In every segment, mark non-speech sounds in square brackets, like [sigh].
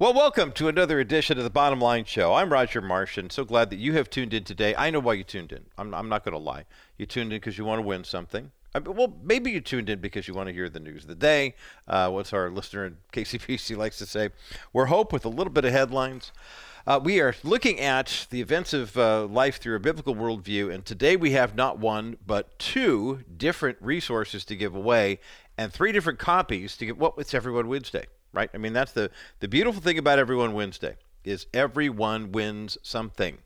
Well, welcome to another edition of the Bottom Line Show. I'm Roger Marsh, and so glad that you have tuned in today. I know why you tuned in. I'm, I'm not going to lie. You tuned in because you want to win something. I well, maybe you tuned in because you want to hear the news of the day. Uh, what's our listener [laughs] KCPC likes to say? We're hope with a little bit of headlines. Uh, we are looking at the events of uh, life through a biblical worldview, and today we have not one but two different resources to give away and three different copies to give. Well, it's Everyone Wednesday right? I mean, that's the, the beautiful thing about Everyone Wednesday is everyone wins something.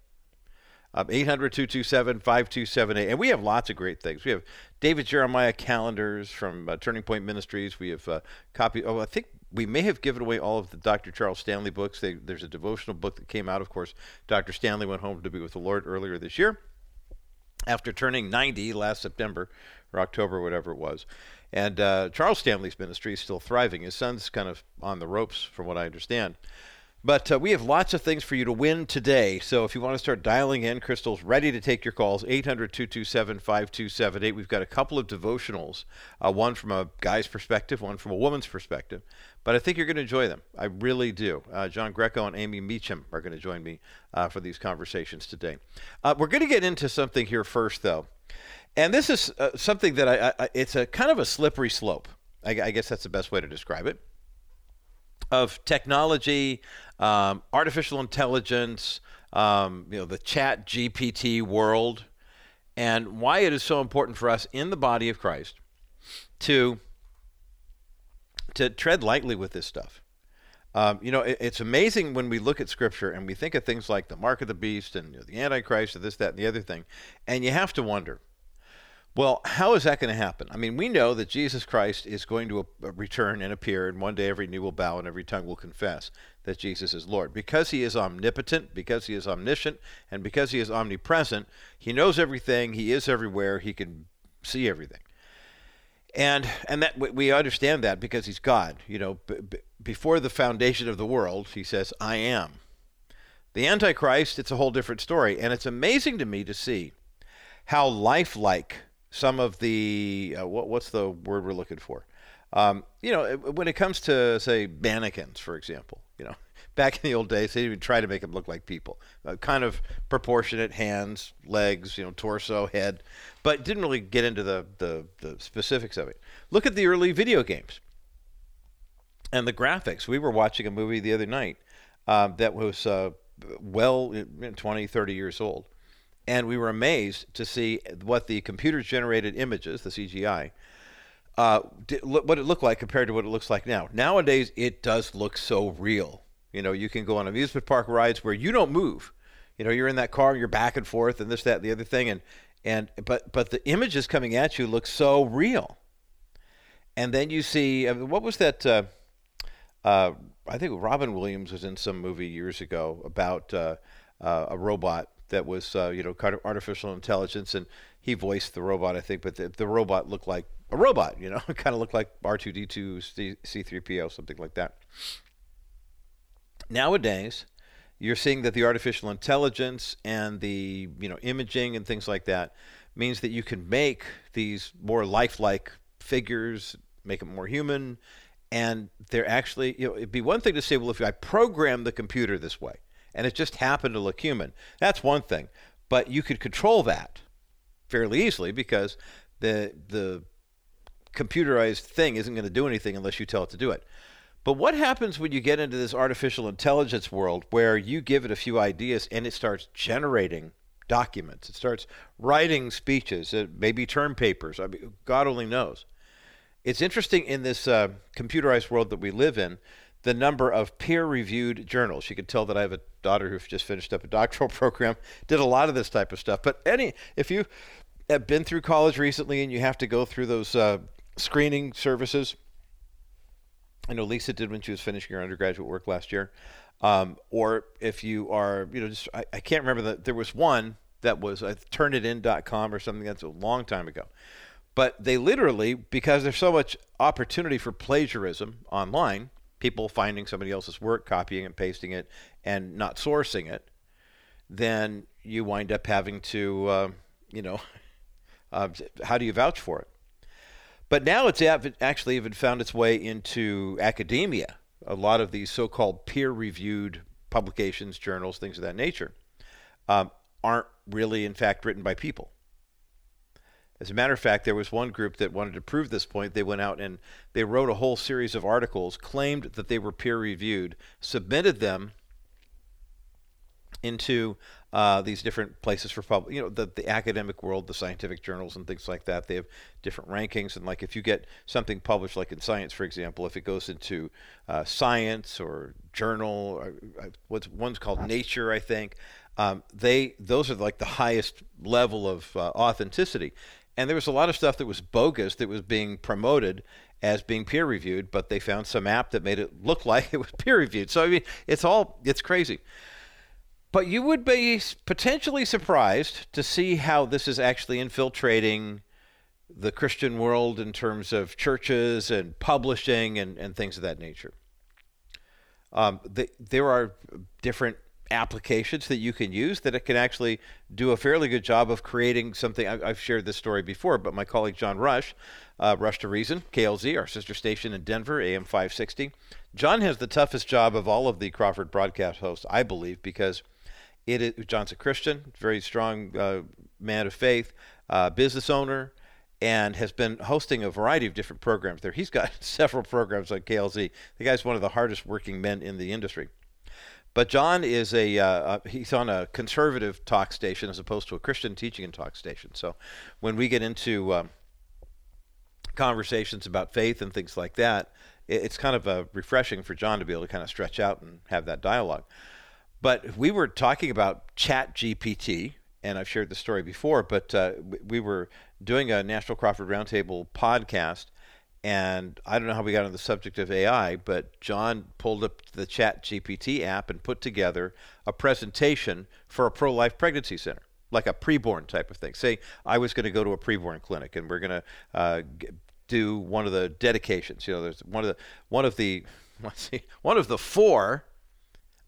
Um, 800 227 5278. And we have lots of great things. We have David Jeremiah calendars from uh, Turning Point Ministries. We have uh, copy. Oh, I think we may have given away all of the Dr. Charles Stanley books. They, there's a devotional book that came out. Of course, Dr. Stanley went home to be with the Lord earlier this year after turning 90 last September or October, whatever it was. And uh, Charles Stanley's ministry is still thriving. His son's kind of on the ropes, from what I understand. But uh, we have lots of things for you to win today. So if you want to start dialing in, Crystal's ready to take your calls. 800 227 5278. We've got a couple of devotionals uh, one from a guy's perspective, one from a woman's perspective. But I think you're going to enjoy them. I really do. Uh, John Greco and Amy Mecham are going to join me uh, for these conversations today. Uh, we're going to get into something here first, though. And this is uh, something that I, I, it's a kind of a slippery slope. I, I, guess that's the best way to describe it. Of technology, um, artificial intelligence, um, you know, the Chat GPT world, and why it is so important for us in the body of Christ to to tread lightly with this stuff. Um, you know, it, it's amazing when we look at Scripture and we think of things like the mark of the beast and you know, the Antichrist or this, that, and the other thing, and you have to wonder well, how is that going to happen? I mean, we know that Jesus Christ is going to uh, return and appear, and one day every knee will bow and every tongue will confess that Jesus is Lord. Because he is omnipotent, because he is omniscient, and because he is omnipresent, he knows everything, he is everywhere, he can see everything. And and that we understand that because he's God. You know, b- b- before the foundation of the world, he says, "I am." The Antichrist, it's a whole different story, and it's amazing to me to see how lifelike some of the uh, what, what's the word we're looking for? Um, you know, when it comes to say mannequins, for example, you know, [laughs] back in the old days, they even try to make them look like people. Uh, kind of proportionate hands, legs, you know, torso, head, but didn't really get into the, the, the specifics of it. Look at the early video games and the graphics. We were watching a movie the other night um, that was uh, well 20, 30 years old and we were amazed to see what the computer generated images, the CGI, uh, what it looked like compared to what it looks like now. Nowadays, it does look so real. You know, you can go on amusement park rides where you don't move. You know, you're in that car, and you're back and forth, and this, that, and the other thing, and and but but the images coming at you look so real. And then you see what was that? Uh, uh, I think Robin Williams was in some movie years ago about uh, uh, a robot that was uh, you know kind of artificial intelligence, and he voiced the robot, I think, but the, the robot looked like a robot, you know, [laughs] kind of looked like R2D2, C3PO, something like that. Nowadays, you're seeing that the artificial intelligence and the you know imaging and things like that means that you can make these more lifelike figures, make them more human, and they're actually you know it'd be one thing to say, well, if I program the computer this way, and it just happened to look human. That's one thing. But you could control that fairly easily because the the computerized thing isn't going to do anything unless you tell it to do it. But what happens when you get into this artificial intelligence world where you give it a few ideas and it starts generating documents? It starts writing speeches, it maybe term papers. I mean, God only knows. It's interesting in this uh, computerized world that we live in the number of peer-reviewed journals. You can tell that I have a daughter who just finished up a doctoral [laughs] program, did a lot of this type of stuff. But any, if you have been through college recently and you have to go through those uh, screening services, I know Lisa did when she was finishing her undergraduate work last year. Um, or if you are, you know, just I, I can't remember that there was one that was uh, turnitin.com or something that's a long time ago. But they literally, because there's so much opportunity for plagiarism online, people finding somebody else's work, copying and pasting it, and not sourcing it, then you wind up having to, uh, you know, [laughs] uh, how do you vouch for it? But now it's actually even found its way into academia. a lot of these so-called peer-reviewed publications, journals, things of that nature, um, aren't really, in fact, written by people. As a matter of fact, there was one group that wanted to prove this point. They went out and they wrote a whole series of articles, claimed that they were peer reviewed, submitted them into uh, these different places for public, you know, the, the academic world, the scientific journals and things like that. They have different rankings. And like if you get something published, like in Science, for example, if it goes into uh, Science or Journal, or, uh, what's one's called Nature, I think, um, they those are like the highest level of uh, authenticity. And there was a lot of stuff that was bogus that was being promoted as being peer reviewed, but they found some app that made it look [laughs] like it was peer reviewed. So I mean, it's all it's crazy. But you would be potentially surprised to see how this is actually infiltrating the Christian world in terms of churches and publishing and, and things of that nature. Um, the, there are different applications that you can use that it can actually do a fairly good job of creating something. I, have shared this story before, but my colleague John Rush, uh, Rush to Reason, KLZ, our sister station in Denver, AM 560. John has the toughest job of all of the Crawford broadcast hosts, I believe, because it is, John's a Christian, very strong uh, man of faith, uh, business owner, and has been hosting a variety of different programs there. He's got [laughs] several programs on KLZ. The guy's one of the hardest working men in the industry. But John is a uh, uh, he's on a conservative talk station as opposed to a Christian teaching and talk station. So when we get into um, conversations about faith and things like that, it's kind of uh, refreshing for John to be able to kind of stretch out and have that dialogue. But we were talking about Chat GPT, and I've shared the story before. But uh, we were doing a National Crawford Roundtable podcast, and I don't know how we got on the subject of AI, but John pulled up the Chat GPT app and put together a presentation for a pro life pregnancy center, like a preborn type of thing. Say, I was going to go to a preborn clinic and we're going to uh, do one of the dedications. You know, there's one of the, one of the, [laughs] let's see, one of the four,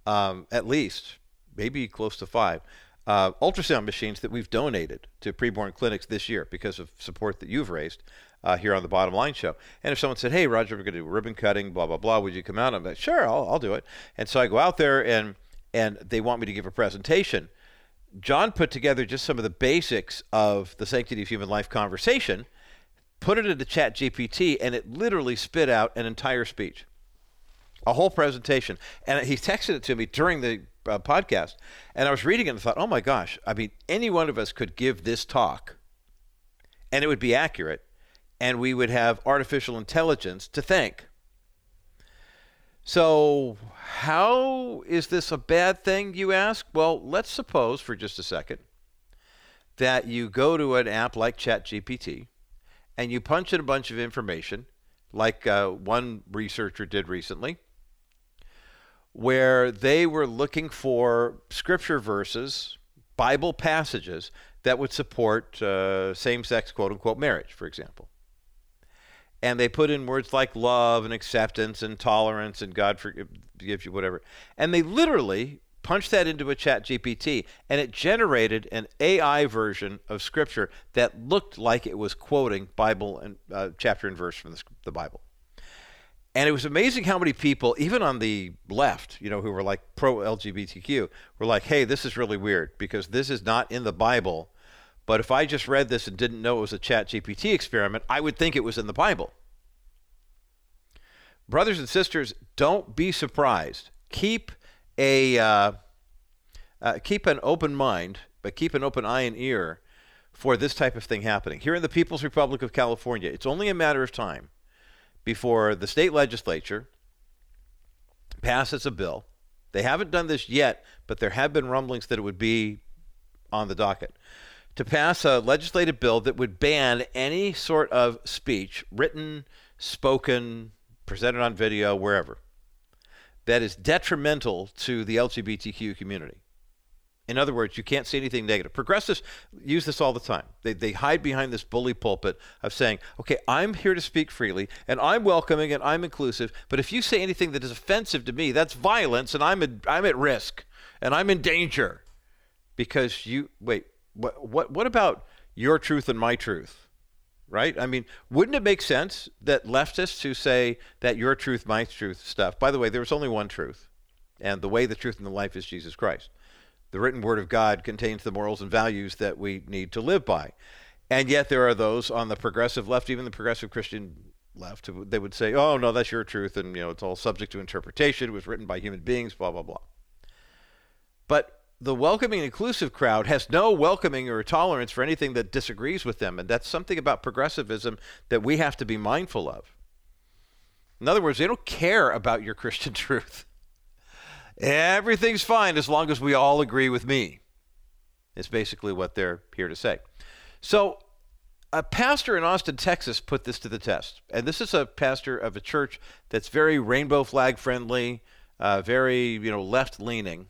um, at least, maybe close to five, uh, ultrasound machines that we've donated to preborn clinics this year because of support that you've raised uh, here on the Bottom Line Show. And if someone said, "Hey, Roger, we're going to do ribbon cutting, blah blah blah," would you come out? I'm like, "Sure, I'll, I'll do it." And so I go out there, and and they want me to give a presentation. John put together just some of the basics of the sanctity of human life conversation, put it into Chat GPT, and it literally spit out an entire speech, a whole presentation. And he texted it to me during the uh, podcast, and I was reading it and thought, "Oh my gosh! I mean, any one of us could give this talk, and it would be accurate." And we would have artificial intelligence to think. So, how is this a bad thing, you ask? Well, let's suppose for just a second that you go to an app like ChatGPT and you punch in a bunch of information, like uh, one researcher did recently, where they were looking for scripture verses, Bible passages that would support uh, same sex quote unquote marriage, for example and they put in words like love and acceptance and tolerance and God forgives you, whatever. And they literally punched that into a chat GPT and it generated an AI version of scripture that looked like it was quoting Bible and uh, chapter and verse from the, the Bible. And it was amazing how many people, even on the left, you know, who were like pro LGBTQ, were like, hey, this is really weird because this is not in the Bible but if I just read this and didn't know it was a chat GPT experiment, I would think it was in the Bible. Brothers and sisters, don't be surprised. Keep a uh, uh, keep an open mind, but keep an open eye and ear for this type of thing happening. Here in the People's Republic of California, it's only a matter of time before the state legislature passes a bill. They haven't done this yet, but there have been rumblings that it would be on the docket to pass a legislative bill that would ban any sort of speech, written, spoken, presented on video, wherever, that is detrimental to the LGBTQ community. In other words, you can't say anything negative. Progressives use this all the time. They, they hide behind this bully pulpit of saying, okay, I'm here to speak freely, and I'm welcoming, and I'm inclusive, but if you say anything that is offensive to me, that's violence, and I'm, a, I'm at risk, and I'm in danger. Because you, wait, what, what, what about your truth and my truth? right? I mean, wouldn't it make sense that leftists who say that your truth, my truth stuff, by the way, there's only one truth, and the way, the truth, and the life is Jesus Christ. The written word of God contains the morals and values that we need to live by. And yet there are those on the progressive left, even the progressive Christian left, who they would say, oh, no, that's your truth, and, you know, it's all subject to interpretation. It was written by human beings, blah, blah, blah. But the welcoming inclusive crowd has no welcoming or tolerance for anything that disagrees with them. And that's something about progressivism that we have to be mindful of. In other words, they don't care about your Christian [laughs] truth. Everything's fine as long as we all agree with me, is basically what they're here to say. So, a pastor in Austin, Texas put this to the test. And this is a pastor of a church that's very rainbow flag friendly, uh, very, you know, left leaning.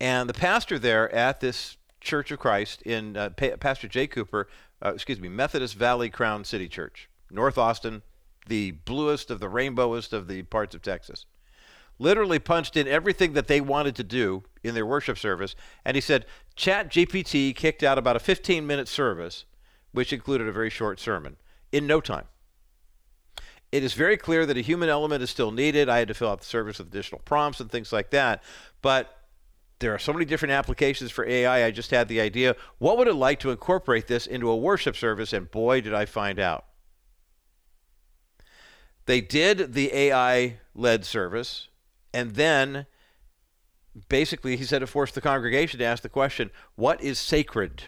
And the pastor there at this Church of Christ in uh, pa- Pastor Jay Cooper, uh, excuse me, Methodist Violet Crown City Church, North Austin, the bluest of the rainbowest of the parts of Texas, literally punched in everything that they wanted to do in their worship service. And he said, Chat GPT kicked out about a 15 minute service, which included a very short sermon, in no time. It is very clear that a human element is still needed. I had to fill out the service with additional prompts and things like that. But there are so many different applications for AI. I just had the idea what would it like to incorporate this into a worship service? And boy, did I find out. They did the AI led service, and then basically he said it forced the congregation to ask the question what is sacred?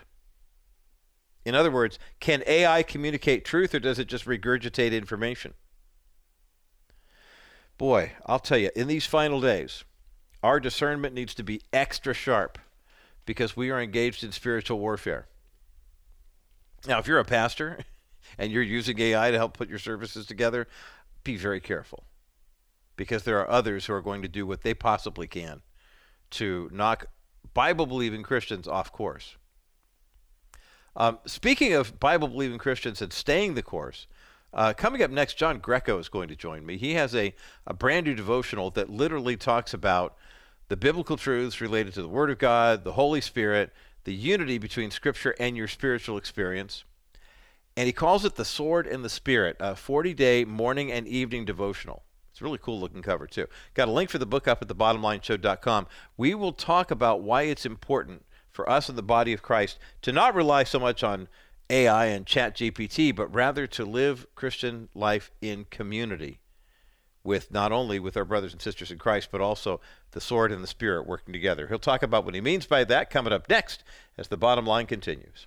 In other words, can AI communicate truth or does it just regurgitate information? Boy, I'll tell you, in these final days, our discernment needs to be extra sharp because we are engaged in spiritual warfare. Now, if you're a pastor [laughs] and you're using AI to help put your services together, be very careful because there are others who are going to do what they possibly can to knock Bible believing Christians off course. Um, speaking of Bible believing Christians and staying the course, uh, coming up next, John Greco is going to join me. He has a, a brand new devotional that literally talks about the biblical truths related to the Word of God, the Holy Spirit, the unity between Scripture and your spiritual experience. And he calls it the Sword and the Spirit, a 40 day morning and evening devotional. It's really cool looking cover, too. Got a link for the book up at thebottomlineshow.com. We will talk about why it's important for us in the body of Christ to not rely so much on AI and Chat GPT, but rather to live Christian life in community with not only with our brothers and sisters in Christ, but also the sword and the spirit working together. He'll talk about what he means by that coming up next as the bottom line continues.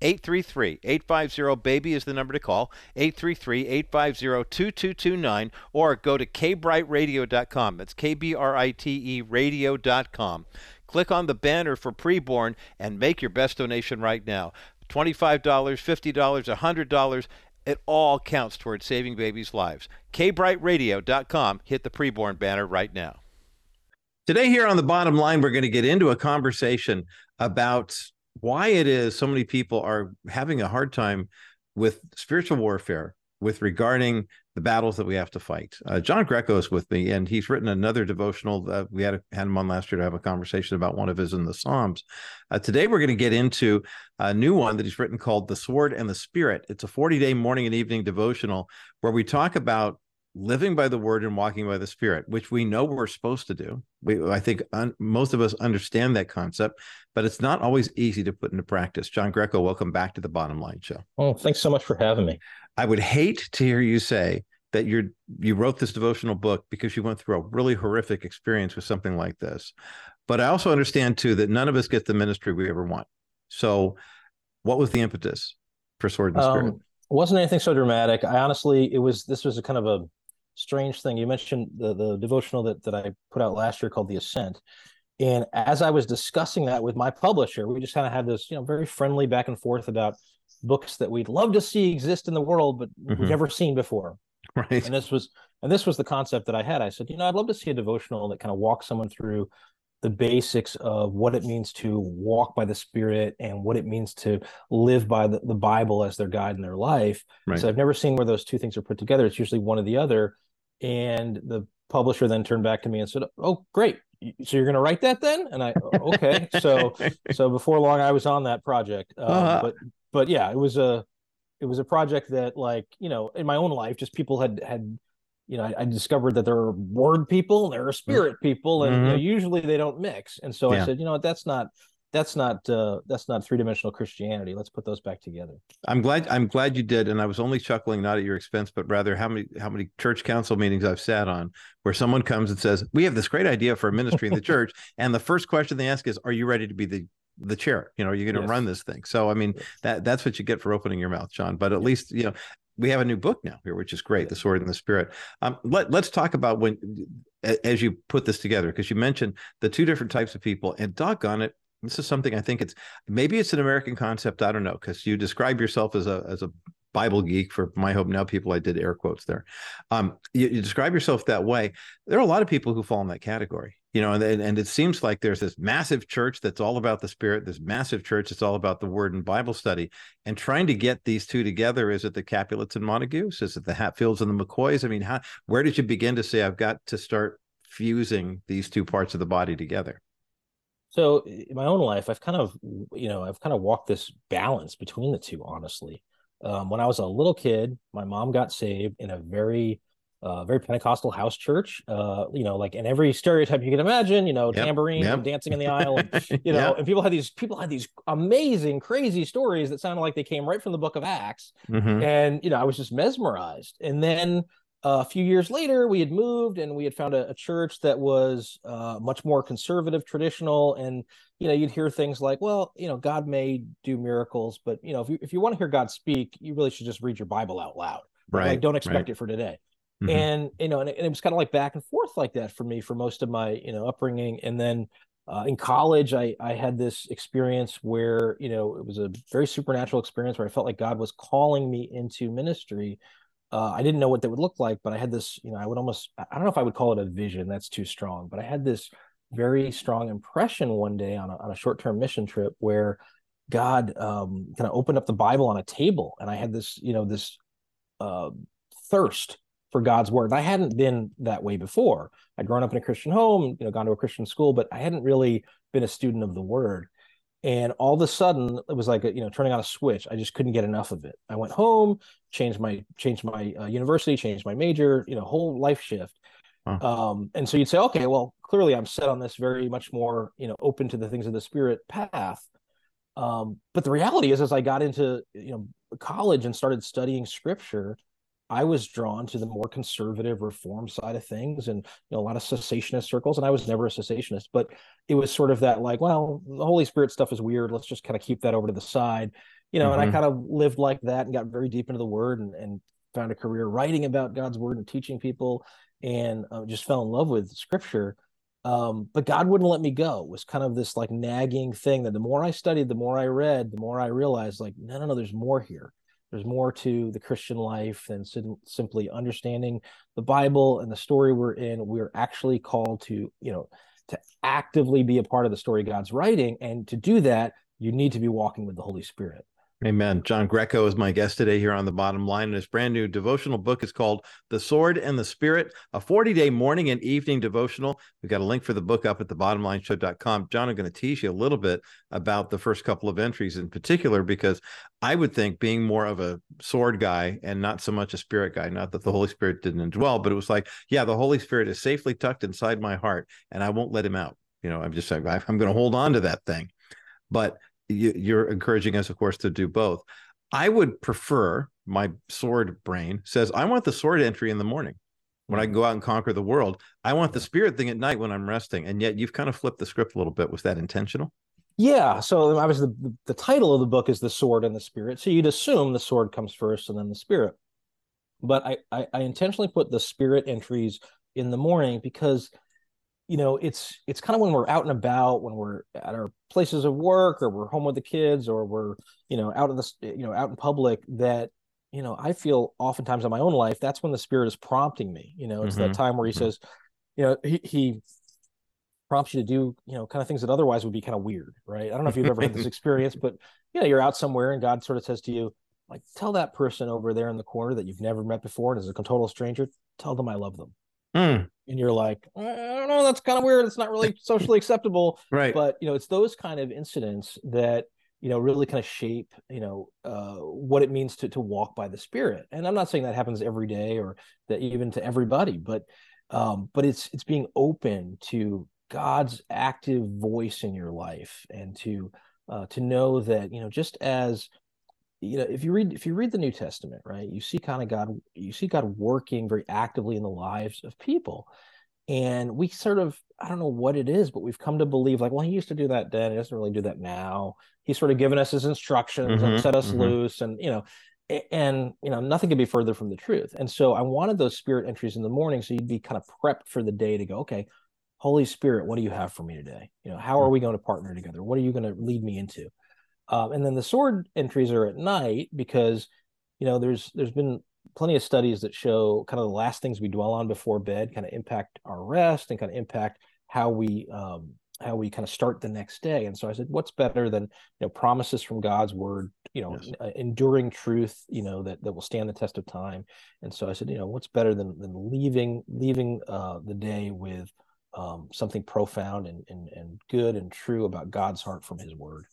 833 850 BABY is the number to call. 833 850 2229 or go to kbriteradio.com. That's K B R I T E radio.com. Click on the banner for preborn and make your best donation right now. $25, $50, $100. It all counts towards saving babies' lives. kbriteradio.com. Hit the preborn banner right now. Today, here on the bottom line, we're going to get into a conversation about why it is so many people are having a hard time with spiritual warfare with regarding the battles that we have to fight. Uh, John Greco is with me, and he's written another devotional. We had, had him on last year to have a conversation about one of his in the Psalms. Uh, today, we're going to get into a new one that he's written called "The Sword and the Spirit." It's a 40-day morning and evening devotional where we talk about living by the word and walking by the spirit which we know we're supposed to do we, i think un, most of us understand that concept but it's not always easy to put into practice john greco welcome back to the bottom line show oh thanks so much for having me i would hate to hear you say that you're you wrote this devotional book because you went through a really horrific experience with something like this. But I also understand too that none of us get the ministry we ever want. So, what was the impetus for Sword and Spirit? Um, wasn't anything so dramatic. I honestly, it was this was a kind of a strange thing. You mentioned the the devotional that that I put out last year called The Ascent. And as I was discussing that with my publisher, we just kind of had this, you know, very friendly back and forth about books that we'd love to see exist in the world, but mm-hmm. we've never seen before. Right. And this was and this was the concept that I had. I said, you know, I'd love to see a devotional that kind of walks someone through the basics of what it means to walk by the spirit and what it means to live by the, the bible as their guide in their life right. so i've never seen where those two things are put together it's usually one or the other and the publisher then turned back to me and said oh great so you're going to write that then and i okay [laughs] so so before long i was on that project um, uh-huh. but but yeah it was a it was a project that like you know in my own life just people had had you know, I, I, discovered that there are word people and there are mm-hmm. spirit people, and mm-hmm. you know, usually they don't mix. And so yeah. I said, you know what, that's not that's not uh, that's not three dimensional Christianity. Let's put those back together. I'm glad I'm glad you did, and I was only chuckling not at your expense, but rather how many how many church council meetings I've sat on where someone comes and says, "We have this great idea for a ministry in the [laughs] church," and the first question they ask is, "Are you ready to be the the chair you know are you're going to yes. run this thing so i mean that that's what you get for opening your mouth john but at least you know we have a new book now here, which is great. The Sword and the Spirit. Um, let Let's talk about when, as you put this together, because you mentioned the two different types of people, and doggone it, this is something I think it's maybe it's an American concept. I don't know, because you describe yourself as a as a Bible geek for my hope now people. I did air quotes there. Um, you, you describe yourself that way. There are a lot of people who fall in that category you know, and, and it seems like there's this massive church that's all about the spirit, this massive church that's all about the word and Bible study. And trying to get these two together, is it the Capulets and Montagues? Is it the Hatfields and the McCoys? I mean, how where did you begin to say I've got to start fusing these two parts of the body together? So in my own life, I've kind of, you know, I've kind of walked this balance between the two, honestly. Um, when I was a little kid, my mom got saved in a very uh, very Pentecostal house church. Uh, you know, like in every stereotype you can imagine, you know, yep, tambourine yep. and dancing in the aisle, and, [laughs] you know, yep. and people had these people had these amazing, crazy stories that sounded like they came right from the book of Acts. Mm-hmm. And you know, I was just mesmerized. And then a few years later, we had moved and we had found a, a church that was uh, much more conservative, traditional, and you know, you'd hear things like, "Well, you know, God may do miracles, but you know, if you if you want to hear God speak, you really should just read your Bible out loud. Right? Like, don't expect right. it for today." Mm-hmm. And you know, and it, and it was kind of like back and forth like that for me for most of my you know upbringing. And then uh, in college, I I had this experience where you know it was a very supernatural experience where I felt like God was calling me into ministry. Uh, I didn't know what that would look like, but I had this, you know, I would almost, I don't know if I would call it a vision. That's too strong, but I had this very strong impression one day on a, on a short term mission trip where God um, kind of opened up the Bible on a table, and I had this, you know, this uh, thirst for God's word. I hadn't been that way before. I'd grown up in a Christian home, you know, gone to a Christian school, but I hadn't really been a student of the word. And all of a sudden, it was like a, you know turning on a switch. I just couldn't get enough of it. I went home, changed my changed my uh, university, changed my major, you know, whole life shift. Huh. Um, and so you'd say, okay, well, clearly I'm set on this very much more, you know, open to the things of the spirit path. Um, but the reality is, as I got into you know college and started studying scripture, I was drawn to the more conservative reform side of things and you know a lot of cessationist circles and I was never a cessationist but it was sort of that like well the Holy Spirit stuff is weird let's just kind of keep that over to the side you know mm-hmm. and I mm-hmm. kind of lived like that and got very deep into the word and, and found a career writing about God's word and teaching people and uh, just fell in love with scripture um, but God wouldn't let me go it was kind of this like nagging thing that the more I studied the more I read the more I realized like no no no there's more here there's more to the Christian life than sim- simply understanding the Bible and the story we're in. We're actually called to, you know, to actively be a part of the story God's writing. And to do that, you need to be walking with the Holy Spirit. Amen. John Greco is my guest today here on the bottom line. And his brand new devotional book is called The Sword and the Spirit, a 40 day morning and evening devotional. We've got a link for the book up at the bottomlineshow.com. John, I'm going to tease you a little bit about the first couple of entries in particular, because I would think being more of a sword guy and not so much a spirit guy, not that the Holy Spirit didn't indwell, but it was like, yeah, the Holy Spirit is safely tucked inside my heart and I won't let him out. You know, I'm just like, I'm going to hold on to that thing. But you're encouraging us, of course, to do both. I would prefer my sword brain says, I want the sword entry in the morning when I can go out and conquer the world. I want the spirit thing at night when I'm resting. And yet you've kind of flipped the script a little bit. Was that intentional? Yeah. So obviously the, the title of the book is The Sword and the Spirit. So you'd assume the sword comes first and then the spirit. But I, I, I intentionally put the spirit entries in the morning because you know it's it's kind of when we're out and about when we're at our places of work or we're home with the kids or we're you know out of the you know out in public that you know i feel oftentimes in my own life that's when the spirit is prompting me you know it's mm-hmm. that time where he mm-hmm. says you know he, he prompts you to do you know kind of things that otherwise would be kind of weird right i don't know if you've ever had this [laughs] experience but you know you're out somewhere and god sort of says to you like tell that person over there in the corner that you've never met before and is a total stranger tell them i love them mm. and you're like i don't know that's kind of weird it's not really socially acceptable. [laughs] Right. But you know it's those kind of incidents that you know really kind of shape you know uh, what it means to to walk by the spirit. And i'm not saying that happens every day or that even to everybody but um but it's it's being open to god's active voice in your life and to uh to know that you know just as you know if you read if you read the new testament right you see kind of god you see god working very actively in the lives of people. And we sort of i don't know what it is but we've come to believe like well he used to do that then he doesn't really do that now. He's sort of given us his instructions mm-hmm, and set us mm-hmm. loose and you know and you know nothing could be further from the truth. And so i wanted those spirit entries in the morning so you'd be kind of prepped for the day to go okay holy spirit what do you have for me today? You know how are we going to partner together? What are you going to lead me into um, and then the sword entries are at night because you know there's there's been plenty of studies that show kind of the last things we dwell on before bed kind of impact our rest and kind of impact how we um, how we kind of start the next day. And so I said, what's better than you know promises from God's word, you know, yes. uh, enduring truth, you know, that that will stand the test of time. And so I said, you know, what's better than than leaving leaving uh, the day with um, something profound and, and and good and true about God's heart from His word.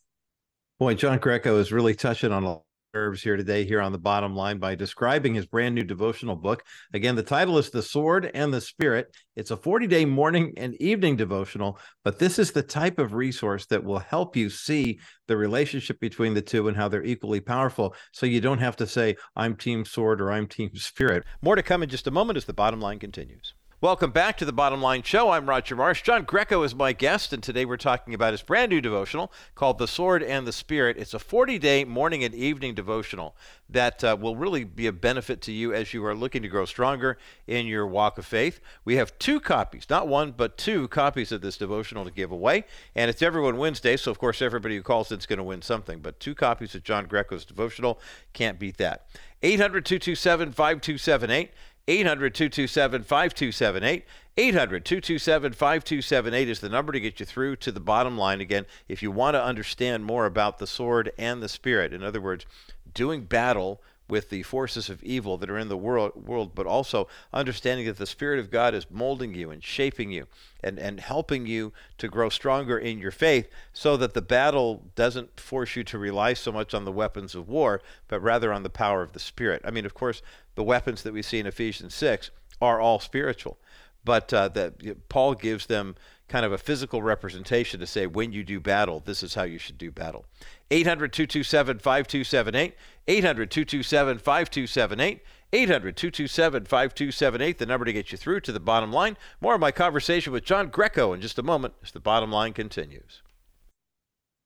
Boy, John Greco is really touching on a nerves here today here on the bottom line by describing his brand new devotional book. Again, the title is The Sword and the Spirit. It's a 40 day morning and evening devotional, but this is the type of resource that will help you see the relationship between the two and how they're equally powerful. So you don't have to say, I'm Team Sword or I'm Team Spirit. More to come in just a moment as the bottom line continues. Welcome back to the Bottom Line Show. I'm Roger Marsh. John Greco is my guest, and today we're talking about his brand new devotional called The Sword and the Spirit. It's a 40 day morning and evening devotional that uh, will really be a benefit to you as you are looking to grow stronger in your walk of faith. We have two copies, not one, but two copies of this devotional to give away, and it's Everyone Wednesday, so of course everybody who calls in is going to win something. But two copies of John Greco's devotional can't beat that. 800 227 5278. 800 227 5278. 800 227 5278 is the number to get you through to the bottom line again if you want to understand more about the sword and the spirit. In other words, doing battle with the forces of evil that are in the world, world, but also understanding that the Spirit of God is molding you and shaping you and, and helping you to grow stronger in your faith so that the battle doesn't force you to rely so much on the weapons of war, but rather on the power of the Spirit. I mean, of course, the weapons that we see in Ephesians 6 are all spiritual, but uh, that Paul gives them kind of a physical representation to say when you do battle, this is how you should do battle. 800 227 5278. 800 227 5278. 800 227 5278, the number to get you through to the bottom line. More of my conversation with John Greco in just a moment as the bottom line continues.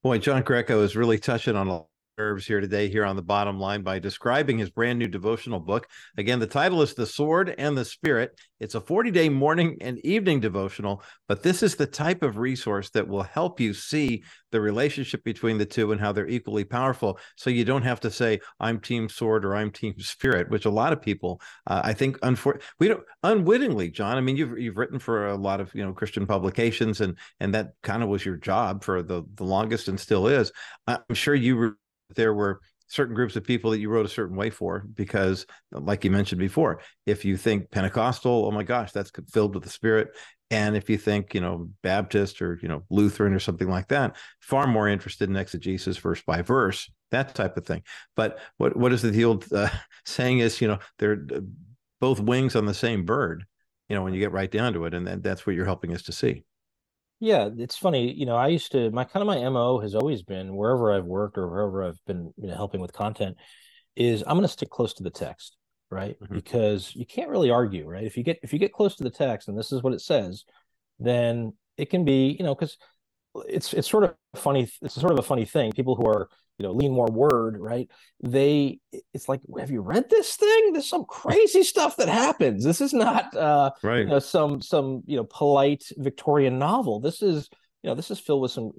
Boy, John Greco is really touching on a nerves here today here on the bottom line by describing his brand new devotional book. Again, the title is The Sword and the Spirit. It's a 40 day morning and evening devotional, but this is the type of resource that will help you see the relationship between the two and how they're equally powerful. So you don't have to say, I'm Team Sword or I'm Team Spirit, which a lot of people, uh, I think, unfor- we don't unwittingly, John. I mean, you've you've written for a lot of you know Christian publications, and and that kind of was your job for the the longest and still is. I'm sure you there were certain groups of people that you wrote a certain way for because like you mentioned before if you think pentecostal oh my gosh that's filled with the spirit. And if you think you know baptist or you know lutheran or something like that far more interested in exegesis verse by verse that type of thing. But what what is the old uh, [laughs] saying is you know they're uh, both wings on the same bird you know when you get right down to it. And that's what you're helping us to see yeah, it's funny. You know, I used to my kind of my MO has always been wherever I've worked or wherever I've been you know, helping with content is I'm going to stick close to the text, right? Mhm. Because you can't really argue, right? If you get if you get close to the text and this is what it says, then it can be, you know, because it's it's sort of funny. It's sort of a funny thing. People who are you know lean more word, right? They it's like, have you read this thing? There's some crazy stuff that happens. This is not uh, Right. you know some some you know polite Victorian novel. This is you know this is filled with some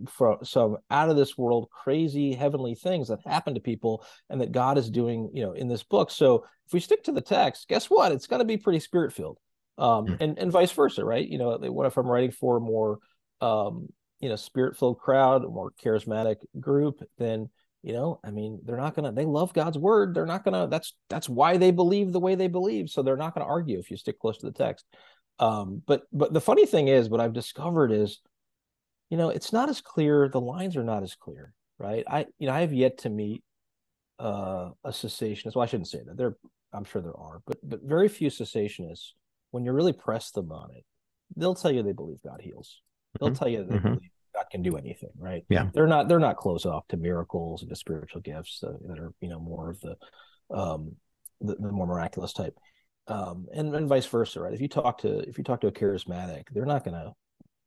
some out of this world crazy heavenly things that happen to people and that God is doing you know in this book. So if we stick to the text, guess what? It's going to be pretty spirit filled, um, Mm. and and vice versa, right? You know, what if I'm writing for more um, you know spirit filled crowd, more charismatic group, then you know i mean they're not gonna they love god's word. They're not gonna that's that's why they believe the way they believe. So they're not gonna argue if you stick close to the text. Um but but the funny thing is what i've discovered is you know it's not as clear the lines are not as clear right? I you know i have yet to meet uh a cessationist well i shouldn't say that. There i'm sure there are but but very few cessationists when you really press them on it they'll tell you they believe god heals they'll Mhm. tell you they Mhm. god can do anything right Yeah. they're not they're not closed off to miracles and to spiritual gifts uh, that are you know more of the um the, the more miraculous type um and, and vice versa right if you talk to if you talk to a charismatic they're not gonna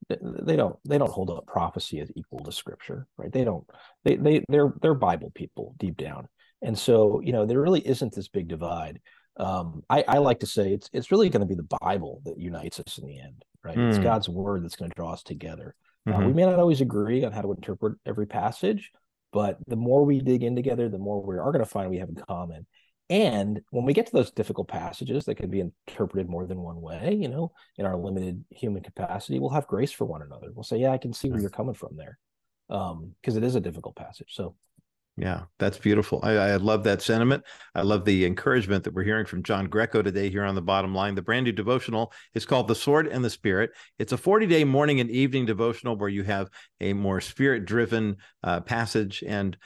they, they don't they don't hold up prophecy as equal to scripture right they don't they they they're they're bible people deep down and so you know there really isn't this big divide um i i like to say it's it's really going to be the bible that unites us in the end right it's Mm. god's word that's going to draw us together uh, Mhm. we may not always agree on how to interpret every passage, but the more we dig in together, the more we are going to find we have in common. And when we get to those difficult passages that can be interpreted more than one way, you know, in our limited human capacity, we'll have grace for one another. We'll say, "Yeah, I can see where Mm. you're coming from there," because it is a difficult passage. So, Yeah, that's beautiful. I, I love that sentiment. I love the encouragement that we're hearing from John Greco today here on the bottom line. The brand new devotional is called The Sword and the Spirit. It's a 40 day morning and evening devotional where you have a more spirit driven uh, passage and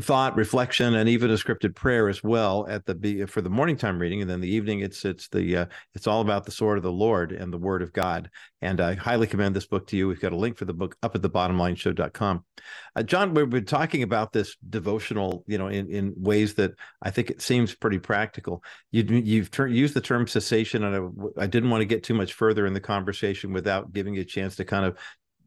thought reflection and even a scripted prayer as well at the for the morning time reading and then the evening it's it's the uh, it's all about the sword of the lord and the word of god. And i highly commend this book to you. We've got a link for the book up at the bottom bottomlineshow.com uh, john we've been talking about this devotional you know in in ways that i think it seems pretty practical. You you've used the term cessation and I, I didn't want to get too much further in the conversation without giving you a chance to kind of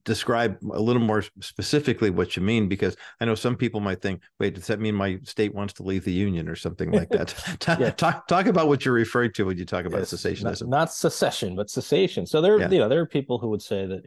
describe a little more specifically what you mean because i know some people might think wait does that mean my state wants to leave the union or something like that [laughs] Yeah. talk talk about what you're referring to when you talk about Yes, cessationism Not, not secession, but cessation. So there, Yeah. you know, there are people who would say that,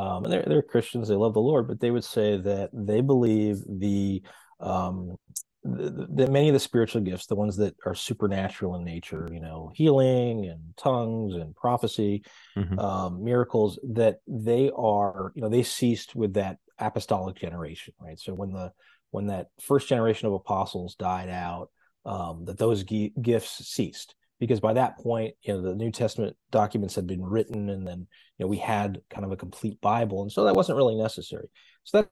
um, they're they're Christians, they love the Lord, but they would say that they believe the um the, the many of the spiritual gifts, the ones that are supernatural in nature, you know, healing and tongues and prophecy, Mhm. um, miracles, that they are, you know, they ceased with that apostolic generation, right? So when the when that first generation of apostles died out, um, that those gi- gifts ceased because by that point, you know, the New Testament documents had been written, and then you know we had kind of a complete Bible, and so that wasn't really necessary. So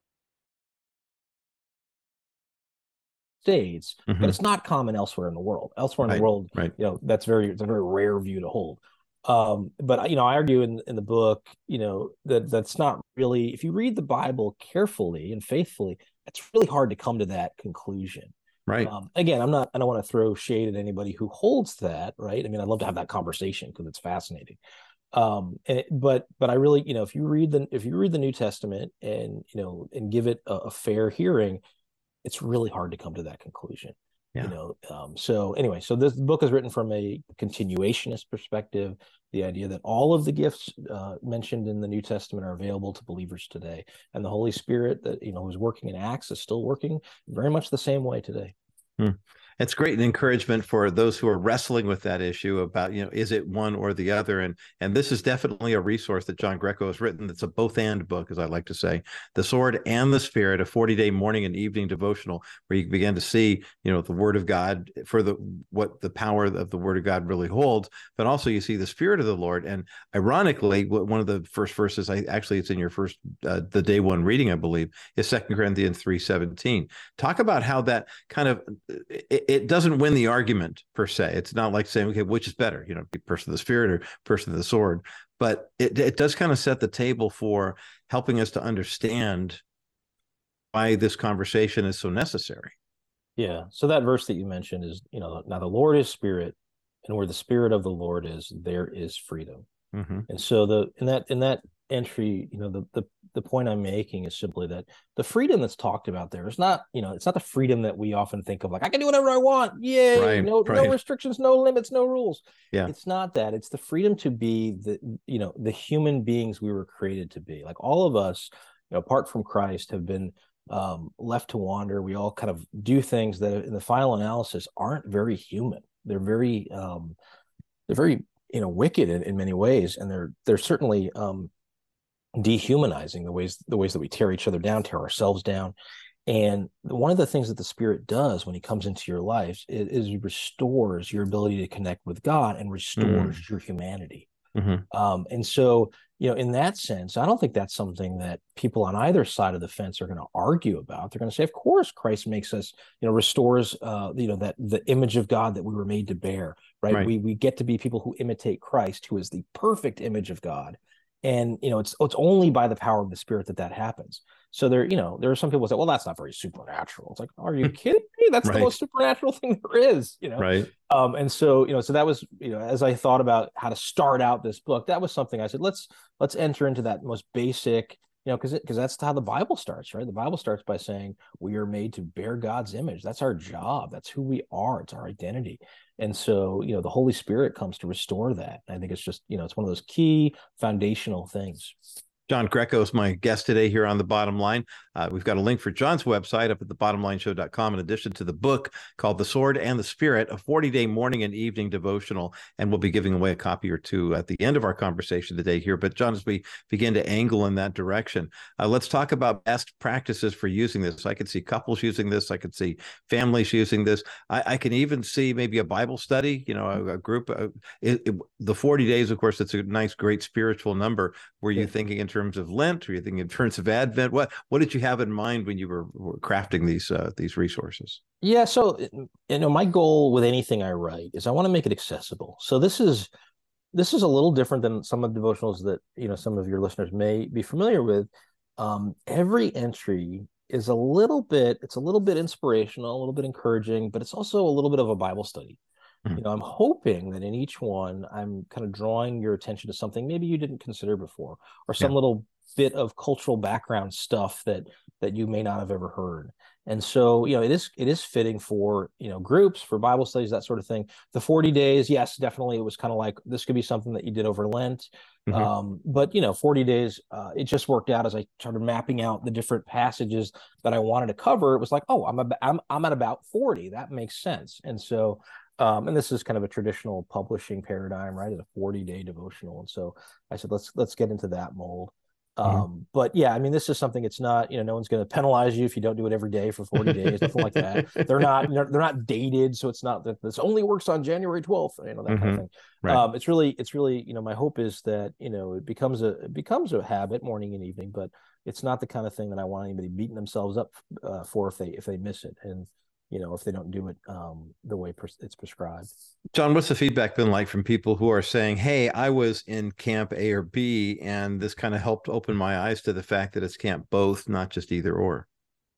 states, Mhm. but it's not common elsewhere in the world. Elsewhere in Right, the world, right. you know, that's very it's a very rare view to hold. Um, but you know, I argue in in the book, you know, that that's not really. If you read the Bible carefully and faithfully, it's really hard to come to that conclusion. right Um, again, I'm not. I don't want to throw shade at anybody who holds that. Right. I mean, I'd love to have that conversation because it's fascinating. Um, it, but but I really, you know, if you read the if you read the New Testament and you know and give it a, a fair hearing, it's really hard to come to that conclusion. Yeah. You know. Um, so anyway, so this book is written from a continuationist perspective. The idea that all of the gifts uh, mentioned in the New Testament are available to believers today, and the Holy Spirit that you know was working in Acts is still working very much the same way today. It's great an encouragement for those who are wrestling with that issue about you know is it one or the other? And and this is definitely a resource that john greco has written that's a both and book as i like to say the sword and the spirit a 40 day morning and evening devotional where you begin to see you know the word of god for the what the power of the word of god really holds but also you see the spirit of the lord. And ironically one of the first verses i actually it's in your first uh, the day one reading i believe is second corinthians 3.17 talk about how that kind of it, it doesn't win the argument per se. It's not like saying, okay, which is better, you know, person of the spirit or person of the sword. But it, it does kind of set the table for helping us to understand why this conversation is so necessary. Yeah. So that verse that you mentioned is, you know, now the Lord is spirit, and where the spirit of the Lord is, there is freedom. Mm-hmm. And so the in that in that entry, you know, the the the point I'm making is simply that the freedom that's talked about there is not, you know, it's not the freedom that we often think of like I can do whatever I want. Yay, right, no right. no restrictions, no limits, no rules. Yeah. It's not that. It's the freedom to be the, you know, the human beings we were created to be. Like all of us, you know, apart from Christ have been um, left to wander. We all kind of do things that in the final analysis aren't very human. They're very um, they're very you know wicked in, in many ways and they're they're certainly um dehumanizing the ways the ways that we tear each other down tear ourselves down and one of the things that the spirit does when he comes into your life is, is restores your ability to connect with god and restores mm. your humanity mm-hmm. um, and so you know in that sense i don't think that's something that people on either side of the fence are going to argue about they're going to say of course christ makes us you know restores uh, you know that the image of god that we were made to bear right? right? We we get to be people who imitate Christ, who is the perfect image of God, and you know it's it's only by the power of the Spirit that that happens. So there, you know, there are some people say, "Well, that's not very supernatural." It's like, are you kidding me? That's right. the most supernatural thing [laughs] there is, you know. Right. Um, and so you know, so that was you know, as I thought about how to start out this book, that was something I said, let's let's enter into that most basic you know because because that's how the bible starts right the bible starts by saying we are made to bear god's image that's our job that's who we are it's our identity and so, you know, the Holy Spirit comes to restore that. I think it's just, you know, it's one of those key foundational things. John Greco is my guest today here on the bottom line. Uh, we've got a link for John's website up at thebottomlineshow.com in addition to the book called The Sword and the Spirit, a 40 day morning and evening devotional. And we'll be giving away a copy or two at the end of our conversation today here. But, John, as we begin to angle in that direction, uh, let's talk about best practices for using this. I could see couples using this, I could see families using this. I, I can even see maybe a Bible study, you know, a, a group. Uh, it, it, the 40 days, of course, it's a nice, great spiritual number. Were you yeah. thinking in terms of Lent? Were you thinking in terms of Advent? What, what did you have in mind when you were, were crafting these uh, these resources? Yeah, so you know, my goal with anything I write is I want to make it accessible. So this is this is a little different than some of the devotionals that you know some of your listeners may be familiar with. Um, every entry is a little bit it's a little bit inspirational, a little bit encouraging, but it's also a little bit of a Bible study. Mm-hmm. You know, I'm hoping that in each one, I'm kind of drawing your attention to something maybe you didn't consider before, or some yeah. little bit of cultural background stuff that that you may not have ever heard and so you know it is it is fitting for you know groups for bible studies that sort of thing the 40 days yes definitely it was kind of like this could be something that you did over lent mm-hmm. um, but you know 40 days uh, it just worked out as i started mapping out the different passages that i wanted to cover it was like oh i'm a, I'm, I'm at about 40 that makes sense and so um, and this is kind of a traditional publishing paradigm right it's a 40 day devotional and so i said let's let's get into that mold Mm-hmm. Um, but yeah, I mean, this is something. It's not, you know, no one's going to penalize you if you don't do it every day for 40 [laughs] days, nothing like that. They're not, they're, they're, not dated, so it's not that this only works on January 12th, you know, that mm-hmm. kind of mm-hmm. thing. Right. Um, it's really, it's really, you know, my hope is that you know it becomes a it becomes a habit, morning and evening, but it's not the kind of thing that I want anybody beating themselves up uh, for if they if they miss it. And you know if they don't do it um, the way pres- it's prescribed john what's the feedback been like from people who are saying hey i was in camp a or b and this kind of helped open my eyes to the fact that it's camp both not just either or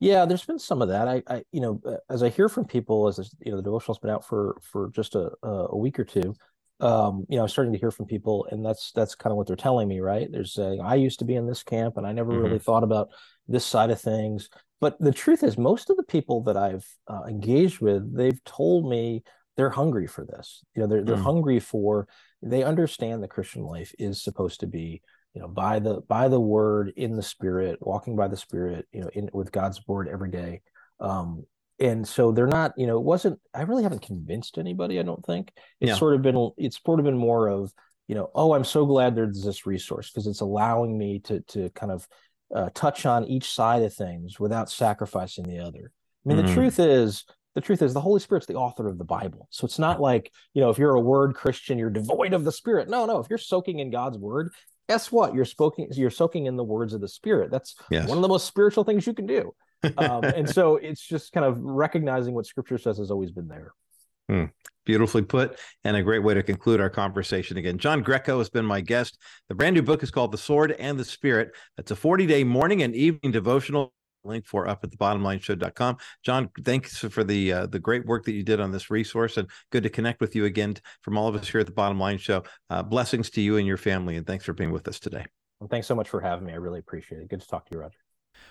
yeah there's been some of that i, I you know uh, as i hear from people as you know the devotional's been out for for just a, a week or two um, you know, I'm starting to hear from people, and that's that's kind of what they're telling me, right? They're saying, I used to be in this camp, and I never mm-hmm. really thought about this side of things. But the truth is, most of the people that I've uh, engaged with, they've told me they're hungry for this. You know, they're they're mm. hungry for. They understand the Christian life is supposed to be, you know, by the by the Word in the Spirit, walking by the Spirit, you know, in with God's Word every day. Um, and so they're not, you know, it wasn't. I really haven't convinced anybody. I don't think it's yeah. sort of been. It's sort of been more of, you know, oh, I'm so glad there's this resource because it's allowing me to to kind of uh, touch on each side of things without sacrificing the other. I mean, mm-hmm. the truth is, the truth is, the Holy Spirit's the author of the Bible. So it's not like you know, if you're a word Christian, you're devoid of the Spirit. No, no. If you're soaking in God's word, guess what? You're soaking. You're soaking in the words of the Spirit. That's yes. one of the most spiritual things you can do. [laughs] Um, and so it's just kind of recognizing what Scripture says has always been there. Hmm. Beautifully put, and a great way to conclude our conversation again. John Greco has been my guest. The brand new book is called The Sword and the Spirit. It's a 40 day morning and evening devotional link for up at the bottomlineshow.com. John, thanks for the uh, the great work that you did on this resource and good to connect with you again from all of us here at the Bottom Line Show. Uh, blessings to you and your family, and thanks for being with us today. Well, thanks so much for having me. I really appreciate it. Good to talk to you, Roger.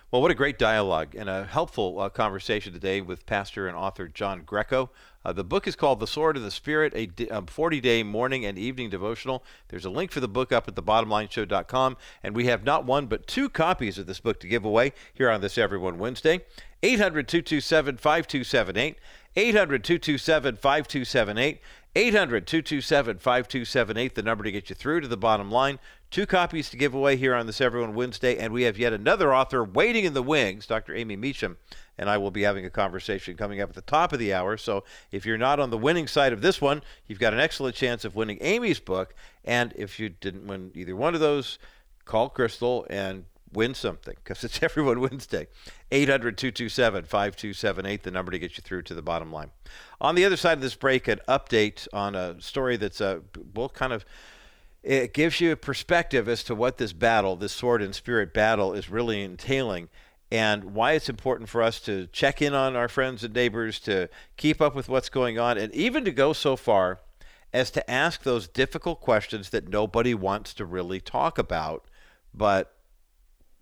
Well, what a great dialogue and a helpful uh, conversation today with pastor and author John Greco. Uh, the book is called The Sword of the Spirit, a 40 day morning and evening devotional. There's a link for the book up at thebottomlineshow.com, and we have not one but two copies of this book to give away here on this Everyone Wednesday. 800 227 5278. 800 227 5278. 800 227 5278, the number to get you through to the bottom line. Two copies to give away here on this Everyone Wednesday, and we have yet another author waiting in the wings, Dr. Amy Mecham, and I will be having a conversation coming up at the top of the hour. So if you're not on the winning side of this one, you've got an excellent chance of winning Amy's book. And if you didn't win either one of those, call Crystal and win something because it's [laughs] Everyone Wednesday. 800 227 5278, the number to get you through to the bottom line. On the other side of this break, an update on a story that's, uh, well, kind of it gives you a perspective as to what this battle, this sword and spirit battle, is really entailing and why it's important for us to check in on our friends and neighbors, to keep up with what's going on, and even to go so far as to ask those difficult questions that nobody wants to really talk about, but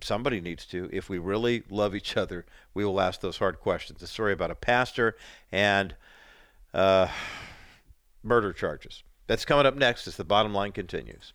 somebody needs to. If we really love each other, we will ask those hard questions. A story about a pastor and uh, murder charges. That's coming up next as the bottom line continues.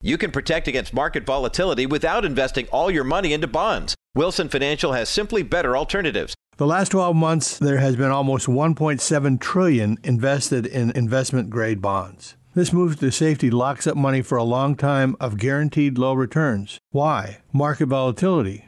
You can protect against market volatility without investing all your money into bonds. Wilson Financial has simply better alternatives. The last 12 months there has been almost 1.7 trillion invested in investment grade bonds. This move to safety locks up money for a long time of guaranteed low returns. Why? Market volatility.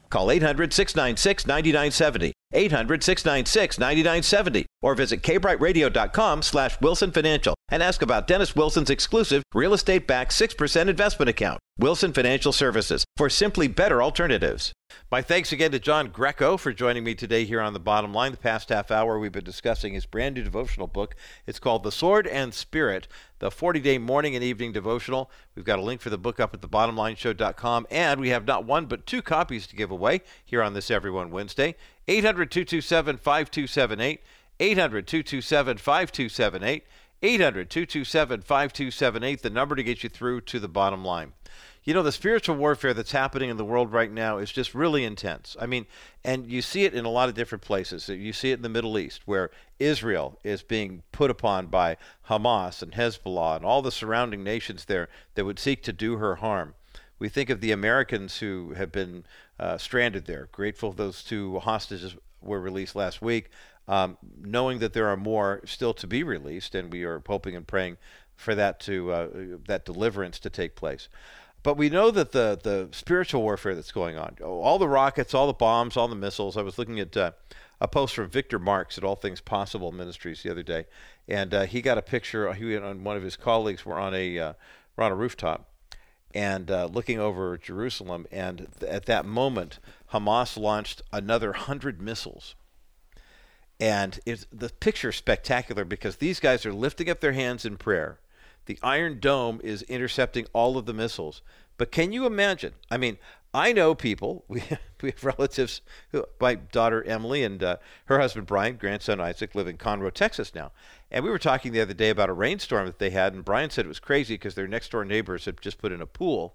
Call 800 696 9970. 800 696 9970 or visit kbriteradio.com slash wilson financial and ask about dennis wilson's exclusive real estate backed 6% investment account wilson financial services for simply better alternatives. My thanks again to john greco for joining me today here on the bottom line. The past half hour we've been discussing his brand new devotional book. It's called the sword and spirit the 40-day morning and evening devotional. We've got a link for the book up at thebottomlineshow.com and we have not one but two copies to give away here on this everyone wednesday 800 227 5278. 800 227 5278. 800 227 5278, the number to get you through to the bottom line. You know, the spiritual warfare that's happening in the world right now is just really intense. I mean, and you see it in a lot of different places. You see it in the Middle East, where Israel is being put upon by Hamas and Hezbollah and all the surrounding nations there that would seek to do her harm. We think of the Americans who have been uh, stranded there. Grateful those two hostages were released last week, um, knowing that there are more still to be released, and we are hoping and praying for that to uh, that deliverance to take place. But we know that the the spiritual warfare that's going on, all the rockets, all the bombs, all the missiles. I was looking at uh, a post from Victor Marx at All Things Possible Ministries the other day, and uh, he got a picture. He and one of his colleagues were on a uh, were on a rooftop, and uh, looking over Jerusalem. And th- at that moment, Hamas launched another hundred missiles. And it's, the picture is spectacular because these guys are lifting up their hands in prayer. The Iron Dome is intercepting all of the missiles. But can you imagine? I mean, I know people. [laughs] We we have relatives. Who, my daughter Emily and uh, her husband Brian, grandson Isaac, live in Conroe, Texas now. And we were talking the other day about a rainstorm that they had, and Brian said it was crazy because their next door neighbors had just put in a pool,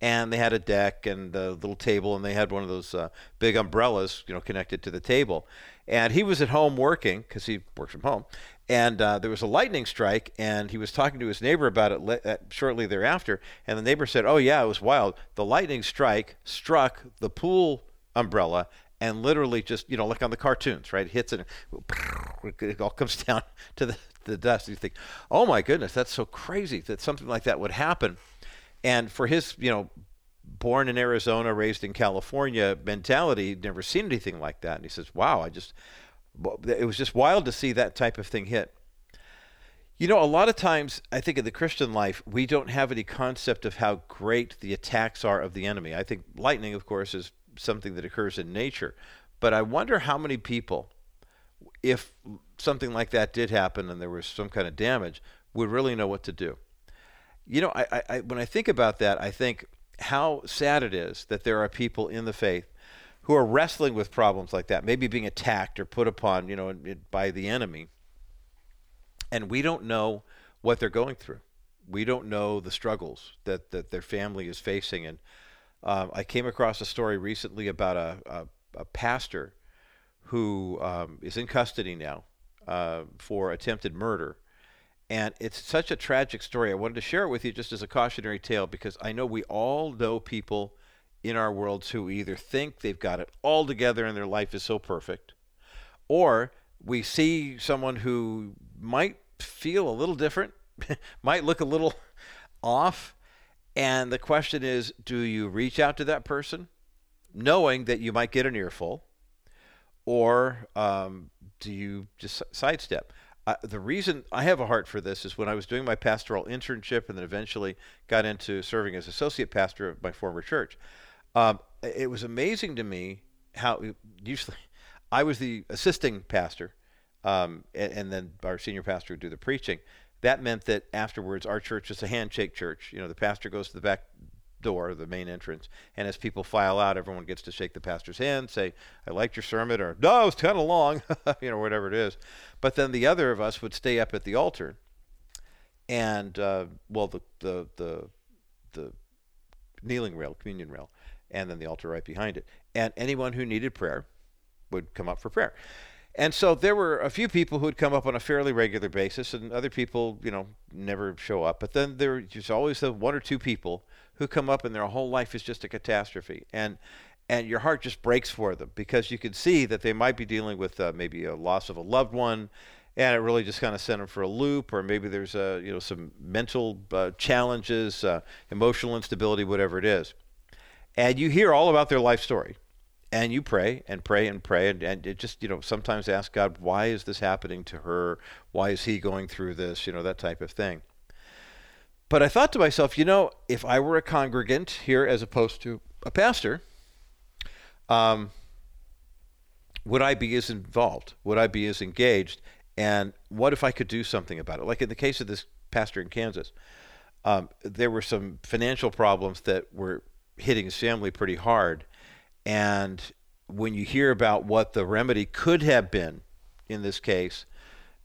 and they had a deck and a little table, and they had one of those uh, big umbrellas, you know, connected to the table. And he was at home working because he works from home, and uh, there was a lightning strike, and he was talking to his neighbor about it le- uh, shortly thereafter. And the neighbor said, "Oh yeah, it was wild. The lightning strike struck the pool umbrella." and literally just you know like on the cartoons right it hits it it all comes [laughs] down to the, the dust you think oh my goodness that's so crazy that something like that would happen and for his you know born in Arizona, raised in California mentality, never seen anything like that. And he says, "Wow, I just it was just wild to see that type of thing hit." You know, a lot of times I think in the Christian life, we don't have any concept of how great the attacks are of the enemy. I think lightning, of course, is something that occurs in nature. But I wonder how many people, if something like that did happen and there was some kind of damage, would really know what to do. You know, I, I, when I think about that, I think how sad it is that there are people in the faith who are wrestling with problems like that, maybe being attacked or put upon, you know, by the enemy and we don't know what they're going through. We don't know the struggles that, that their family is facing. And um, I came across a story recently about a, a, a pastor who um, is in custody now uh, for attempted murder. And it's such a tragic story. I wanted to share it with you just as a cautionary tale because I know we all know people in our worlds who either think they've got it all together and their life is so perfect, or we see someone who might feel a little different, [laughs] might look a little [laughs] off. And the question is do you reach out to that person knowing that you might get an earful? Or um, do you just sidestep? Uh, the reason I have a heart for this is when I was doing my pastoral internship and then eventually got into serving as associate pastor of my former church. Um, it was amazing to me how usually I was the assisting pastor um, and, and, then our senior pastor would do the preaching. That meant that afterwards, our church is a handshake church. You know, the pastor goes to the back door, the main entrance, and as people file out, everyone gets to shake the pastor's hand, say, "I liked your sermon," or "No, it was kind of long," [laughs] you know, whatever it is. But then the other of us would stay up at the altar, and uh, well, the the the the kneeling rail, communion rail, and then the altar right behind it, and anyone who needed prayer would come up for prayer. And so there were a few people who would come up on a fairly regular basis, and other people, you know, never show up. But then there's always the one or two people who come up, and their whole life is just a catastrophe, and and your heart just breaks for them because you can see that they might be dealing with uh, maybe a loss of a loved one, and it really just kind of sent them for a loop, or maybe there's a you know some mental uh, challenges, uh, emotional instability, whatever it is, and you hear all about their life story. And you pray and pray and pray and, and it just you know sometimes ask god why is this happening to her? Why is he going through this? You know that type of thing. But i thought to myself you know if i were a congregant here as opposed to a pastor um, would i be as involved? Would i be as engaged? And what if i could do something about it? Like in the case of this pastor in kansas um, there were some financial problems that were hitting his family pretty hard and when you hear about what the remedy could have been in this case,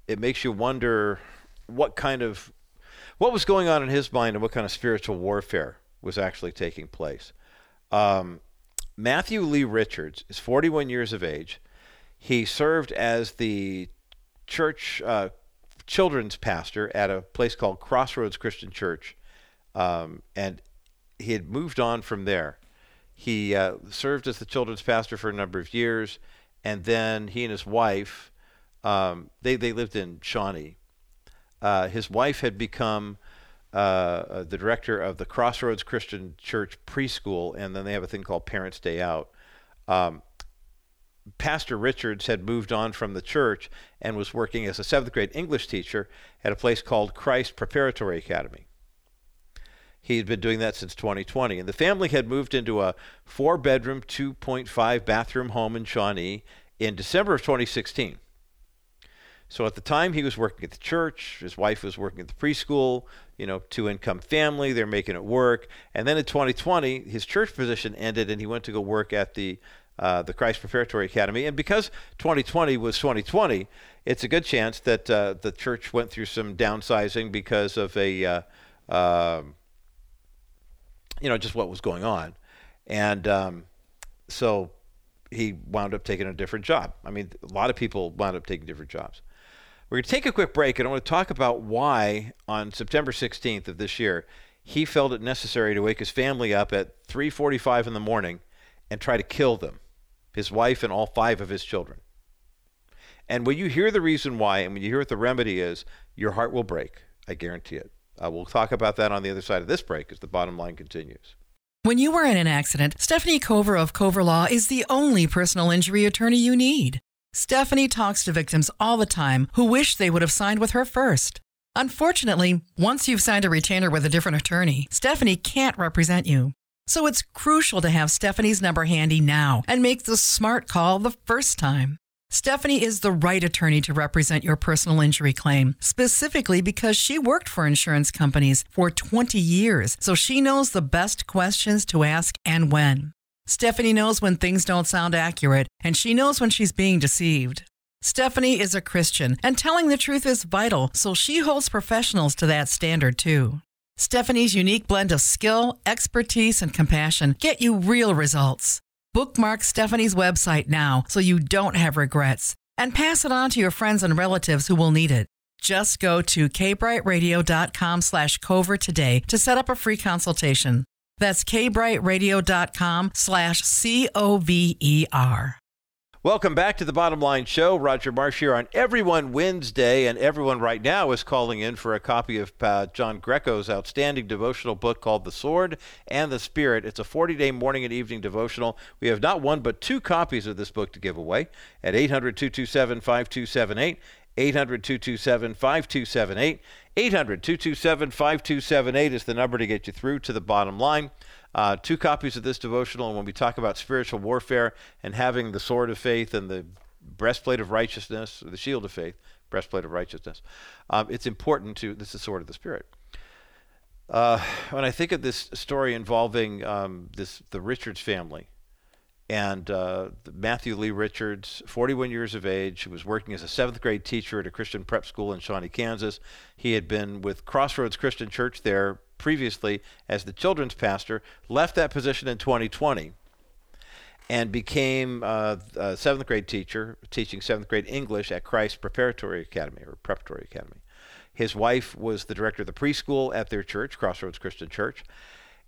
it makes you wonder what kind of what was going on in his mind and what kind of spiritual warfare was actually taking place. Um, Matthew Lee Richards is 41 years of age. He served as the church uh, children's pastor at a place called Crossroads Christian Church, um, and he had moved on from there. He uh, served as the children's pastor for a number of years, and then he and his wife, um, they, they lived in Shawnee. Uh, his wife had become uh, uh, the director of the Crossroads Christian Church preschool, and then they have a thing called Parents Day Out. Um, Pastor Richards had moved on from the church and was working as a seventh grade English teacher at a place called Christ Preparatory Academy. He had been doing that since 2020. And the family had moved into a four bedroom, 2.5 bathroom home in Shawnee in December of 2016. So at the time he was working at the church, his wife was working at the preschool, you know, two income family, they're making it work. And then in 2020, his church position ended and he went to go work at the uh, the Christ Preparatory Academy. And because 2020 was 2020, it's a good chance that uh, the church went through some downsizing because of a uh, um, you know, just what was going on. And um, so he wound up taking a different job. I mean, a lot of people wound up taking different jobs. We're going to take a quick break, and I want to talk about why on September 16th of this year he felt it necessary to wake his family up at 3:45 in the morning and try to kill them, his wife and all five of his children. And when you hear the reason why, and when you hear what the remedy is, your heart will break. I guarantee it. Uh, we'll talk about that on the other side of this break as the bottom line continues. When you are in an accident, Stephanie Cover of Cover Law is the only personal injury attorney you need. Stephanie talks to victims all the time who wish they would have signed with her first. Unfortunately, once you've signed a retainer with a different attorney, Stephanie can't represent you. So it's crucial to have Stephanie's number handy now and make the smart call the first time. Stephanie is the right attorney to represent your personal injury claim, specifically because she worked for insurance companies for 20 years, so she knows the best questions to ask and when. Stephanie knows when things don't sound accurate, and she knows when she's being deceived. Stephanie is a Christian, and telling the truth is vital, so she holds professionals to that standard too. Stephanie's unique blend of skill, expertise, and compassion get you real results. Bookmark Stephanie's website now so you don't have regrets, and pass it on to your friends and relatives who will need it. Just go to kbriteradio.com slash cover today to set up a free consultation. That's kbriteradio.com slash C-O-V-E-R. Welcome back to the Bottom Line Show. Roger Marsh here on Everyone Wednesday, and everyone right now is calling in for a copy of uh, John Greco's outstanding devotional book called The Sword and the Spirit. It's a 40-day morning and evening devotional. We have not one but two copies of this book to give away at 800-227-5278, 800-227-5278. 800-227-5278 is the number to get you through to the bottom line. Uh, two copies of this devotional, and when we talk about spiritual warfare and having the sword of faith and the breastplate of righteousness, or the shield of faith, breastplate of righteousness, um, it's important to, this is the sword of the Spirit. Uh, when I think of this story involving um, this the Richards family, and uh, Matthew Lee Richards, 41 years of age, was working as a seventh grade teacher at a Christian prep school in Shawnee, Kansas. He had been with Crossroads Christian Church there previously as the children's pastor, left that position in 2020 and became uh, a seventh grade teacher, teaching seventh grade English at Christ Preparatory Academy or Preparatory Academy. His wife was the director of the preschool at their church, Crossroads Christian Church.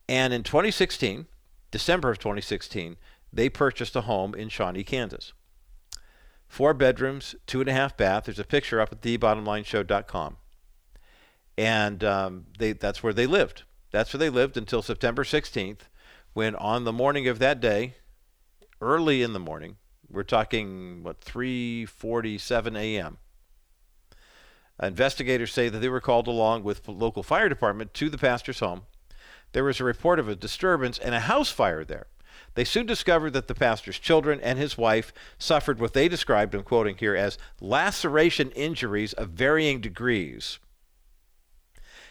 And in 2016, December of 2016, they purchased a home in Shawnee, Kansas. Four bedrooms, two and a half bath. There's a picture up at thebottomlineshow.com and um, they that's where they lived. That's where they lived until September 16th, when on the morning of that day, early in the morning, we're talking what 3:47 a.m. Investigators say that they were called along with local fire department to the pastor's home. There was a report of a disturbance and a house fire there. They soon discovered that the pastor's children and his wife suffered what they described, I'm quoting here, as laceration injuries of varying degrees.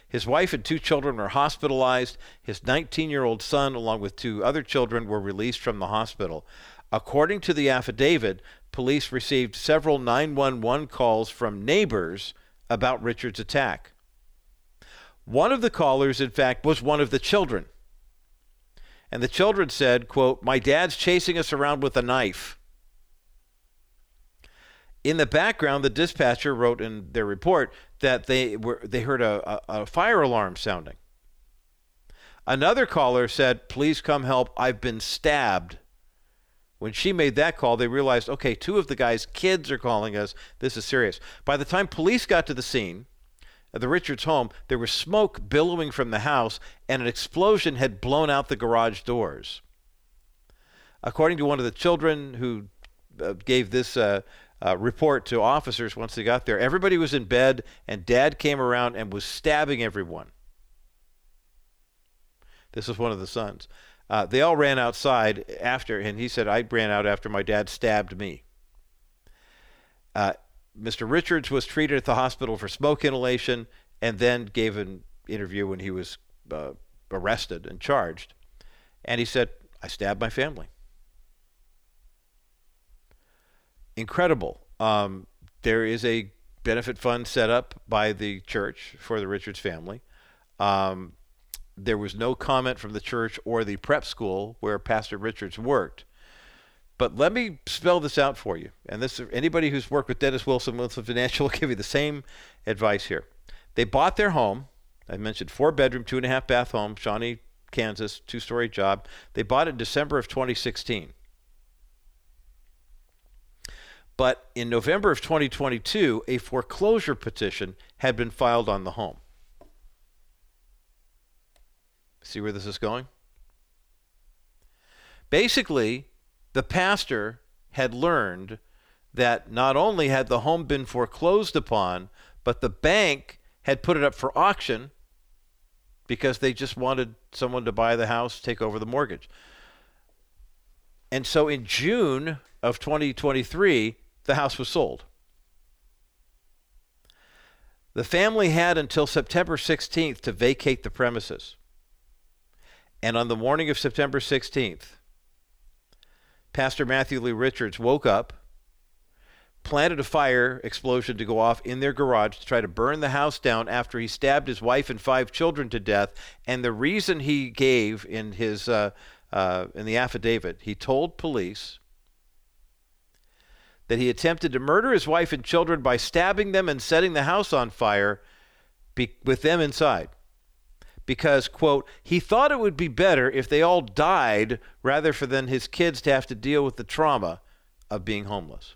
His wife and two children were hospitalized. His 19 year old son, along with two other children, were released from the hospital. According to the affidavit, police received several 911 calls from neighbors about Richard's attack. One of the callers, in fact, was one of the children. And the children said, quote, My dad's chasing us around with a knife. In the background, the dispatcher wrote in their report that they were they heard a, a, a fire alarm sounding. Another caller said, "Please come help. I've been stabbed." When she made that call, they realized, okay, two of the guy's kids are calling us. This is serious. By the time police got to the scene, at the Richards home, there was smoke billowing from the house, and an explosion had blown out the garage doors. According to one of the children who uh, gave this uh, uh, report to officers once they got there. Everybody was in bed, and Dad came around and was stabbing everyone. This was one of the sons. Uh, they all ran outside after, and he said, I ran out after my dad stabbed me. Uh, Mr. Richards was treated at the hospital for smoke inhalation and then gave an interview when he was uh, arrested and charged. And he said, I stabbed my family. incredible. Um, there is a benefit fund set up by the church for the Richards family. Um, there was no comment from the church or the prep school where Pastor Richards worked. But let me spell this out for you. And this anybody who's worked with Dennis Wilson, Wilson Financial [laughs] will give you the same advice here. They bought their home. I mentioned four bedroom, two and a half bath home, Shawnee, Kansas, two story job. They bought it in December of 2016. But in November of 2022, a foreclosure petition had been filed on the home. See where this is going? Basically, the pastor had learned that not only had the home been foreclosed upon, but the bank had put it up for auction because they just wanted someone to buy the house, take over the mortgage. And so in June of 2023, the house was sold. The family had until September 16th to vacate the premises. And on the morning of September 16th, Pastor Matthew Lee Richards woke up, planted a fire explosion to go off in their garage to try to burn the house down after he stabbed his wife and five children to death. And the reason he gave in his uh, uh, in the affidavit, he told police that he attempted to murder his wife and children by stabbing them and setting the house on fire be- with them inside. Because, quote, he thought it would be better if they all died rather for than his kids to have to deal with the trauma of being homeless.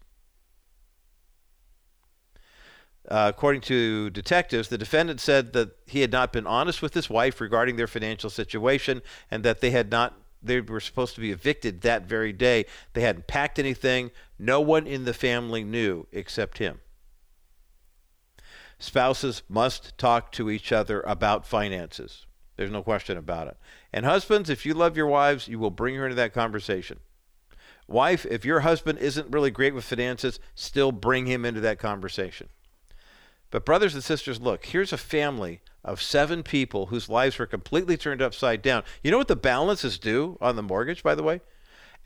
Uh, according to detectives, the defendant said that he had not been honest with his wife regarding their financial situation and that they had not they were supposed to be evicted that very day. They hadn't packed anything. No one in the family knew except him. Spouses must talk to each other about finances. There's no question about it. And husbands, if you love your wives, you will bring her into that conversation. Wife, if your husband isn't really great with finances, still bring him into that conversation. But, brothers and sisters, look, here's a family of seven people whose lives were completely turned upside down. You know what the balance is due on the mortgage, by the way?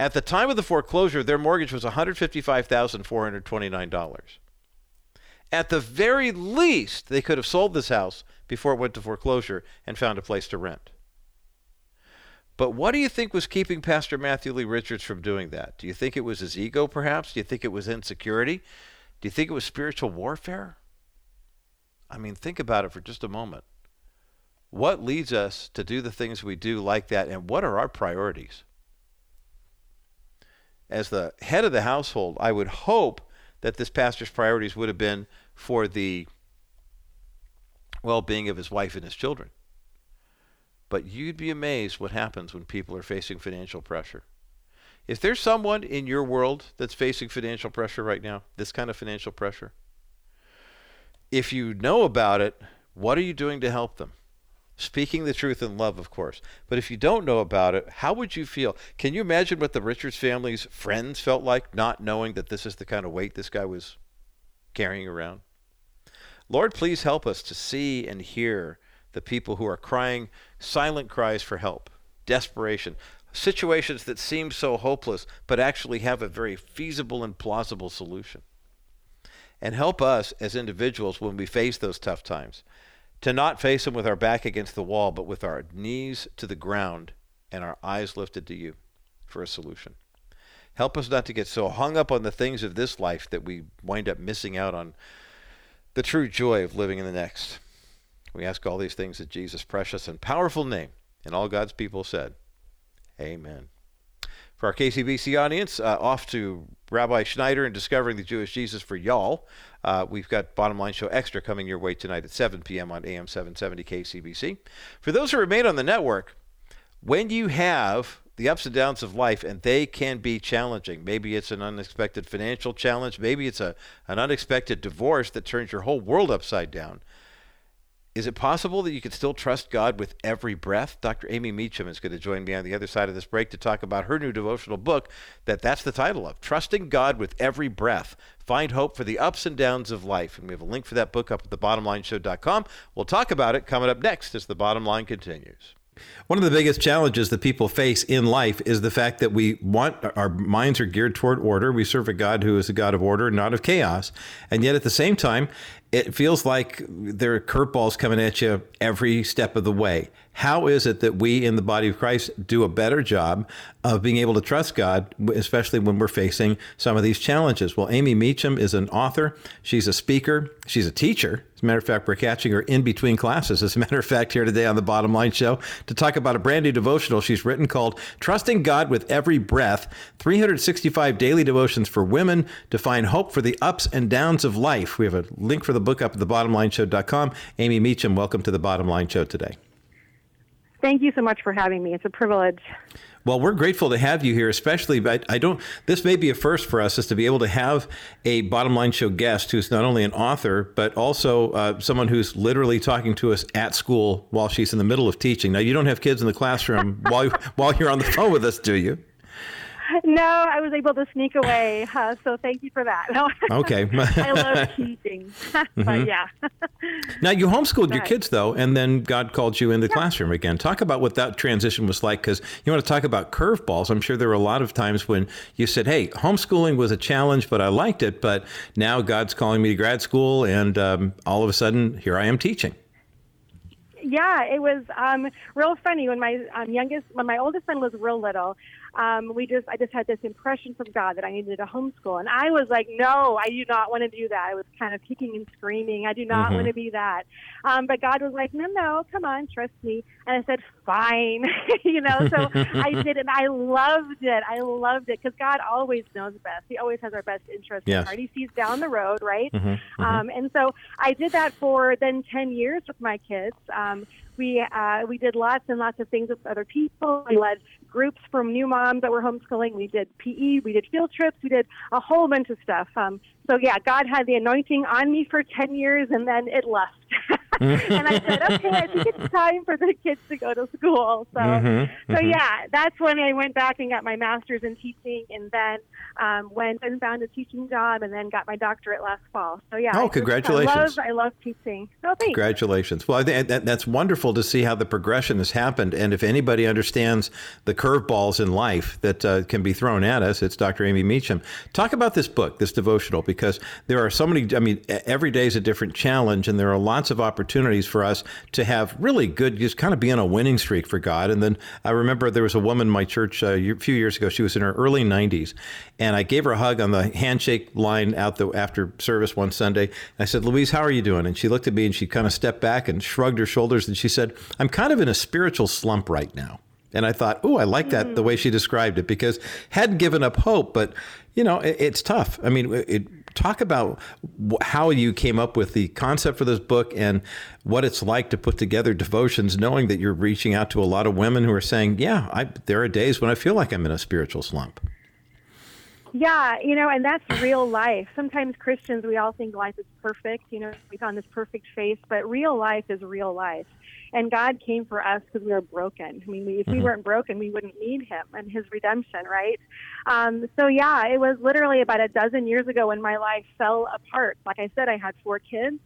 At the time of the foreclosure, their mortgage was $155,429. At the very least, they could have sold this house before it went to foreclosure and found a place to rent. But what do you think was keeping Pastor Matthew Lee Richards from doing that? Do you think it was his ego, perhaps? Do you think it was insecurity? Do you think it was spiritual warfare? I mean, think about it for just a moment. What leads us to do the things we do like that, and what are our priorities? As the head of the household, I would hope that this pastor's priorities would have been for the well being of his wife and his children. But you'd be amazed what happens when people are facing financial pressure. Is there someone in your world that's facing financial pressure right now? This kind of financial pressure? if you know about it, what are you doing to help them? Speaking the truth in love, of course. But if you don't know about it, how would you feel? Can you imagine what the Richards family's friends felt like, not knowing that this is the kind of weight this guy was carrying around? Lord, please help us to see and hear the people who are crying silent cries for help, desperation, situations that seem so hopeless, but actually have a very feasible and plausible solution and help us as individuals when we face those tough times to not face them with our back against the wall, but with our knees to the ground and our eyes lifted to you for a solution. Help us not to get so hung up on the things of this life that we wind up missing out on the true joy of living in the next. We ask all these things in Jesus' precious and powerful name. And all God's people said, Amen. For our KCBC audience, uh, off to Rabbi Schneider and Discovering the Jewish Jesus for y'all. Uh, we've got Bottom Line Show Extra coming your way tonight at 7 p.m. on AM 770 KCBC. For those who remain on the network, when you have the ups and downs of life, and they can be challenging. Maybe it's an unexpected financial challenge. Maybe it's a, an unexpected divorce that turns your whole world upside down. Is it possible that you can still trust God with every breath? Dr. Amy Mecham is going to join me on the other side of this break to talk about her new devotional book that that's the title of, Trusting God with Every Breath. Find hope for the ups and downs of life. And we have a link for that book up at thebottomlineshow.com. We'll talk about it coming up next as the bottom line continues. One of the biggest challenges that people face in life is the fact that we want our minds are geared toward order. We serve a God who is a God of order, not of chaos. And yet at the same time, it feels like there are curveballs coming at you every step of the way. How is it that we in the body of Christ do a better job of being able to trust God, especially when we're facing some of these challenges? Well, Amy Mecham is an author, she's a speaker, she's a teacher. As a matter of fact, we're catching her in between classes. As a matter of fact, here today on the Bottom Line Show to talk about a brand new devotional she's written called Trusting God with Every Breath 365 Daily Devotions for Women to Find Hope for the Ups and Downs of Life. We have a link for the book up at thebottomlineshow.com. Amy Mecham, welcome to the Bottom Line Show today. Thank you so much for having me. It's a privilege. Well, we're grateful to have you here, especially. But I don't. This may be a first for us, is to be able to have a bottom line show guest who's not only an author but also uh, someone who's literally talking to us at school while she's in the middle of teaching. Now, you don't have kids in the classroom while while you're on the phone with us, do you? [laughs] No, I was able to sneak away. Uh, so thank you for that. [laughs] okay. I love [laughs] teaching. mm-hmm. yeah. now, you homeschooled your kids, though, and then God called you in the yeah. classroom again. Talk about what that transition was like, because you want to talk about curveballs. I'm sure there were a lot of times when you said, hey, homeschooling was a challenge, but I liked it. But now God's calling me to grad school, and um, all of a sudden, here I am teaching yeah, it was um, real funny when my um, youngest, when my oldest son was real little um, we just I just had this impression from God that I needed a homeschool, and I was like, no, I do not want to do that. I was kind of kicking and screaming. I do not mm-hmm. want to be that. Um, but God was like, no, no, come on, trust me. And I said, fine, [laughs] you know. So I [laughs] did, and I loved it. I loved it because God always knows best. He always has our best interest yes. at heart. He sees down the road, right? Mm-hmm. Mm-hmm. Um, and so I did that for then ten years with my kids. Um, we uh, we did lots and lots of things with other people. We led groups from new moms that were homeschooling. We did PE. We did field trips. We did a whole bunch of stuff. Um, so yeah, God had the anointing on me for ten years, and then it left. [laughs] and I said, okay, I think it's time for the kids to go to school. So, mm-hmm, so mm-hmm. yeah, that's when I went back and got my master's in teaching, and then um, went and found a teaching job, and then got my doctorate last fall. So yeah. Oh, congratulations! I love, I love teaching. Oh, thanks. Congratulations. Well, that, that's wonderful to see how the progression has happened, and if anybody understands the curveballs in life that uh, can be thrown at us, it's Dr. Amy Mecham. Talk about this book, this devotional, because there are so many. I mean, every day is a different challenge, and there are lots of opportunities opportunities for us to have really good, just kind of be on a winning streak for God. And then I remember there was a woman in my church uh, a few years ago. She was in her early 90s, and I gave her a hug on the handshake line out the after service one Sunday. I said, "Louise, how are you doing?" And she looked at me and she kind of stepped back and shrugged her shoulders and she said, "I'm kind of in a spiritual slump right now." And I thought, oh, I like that the way she described it because hadn't given up hope, but you know, it, it's tough. I mean, it, talk about how you came up with the concept for this book and what it's like to put together devotions, knowing that you're reaching out to a lot of women who are saying, "Yeah, I, there are days when I feel like I'm in a spiritual slump." Yeah, you know, and that's real life. Sometimes Christians, we all think life is perfect. You know, we found this perfect face, but real life is real life. And God came for us because we were broken. I mean, if we mm-hmm. weren't broken, we wouldn't need Him and His redemption, right? Um, so, yeah, it was literally about a dozen years ago when my life fell apart. Like I said, I had four kids.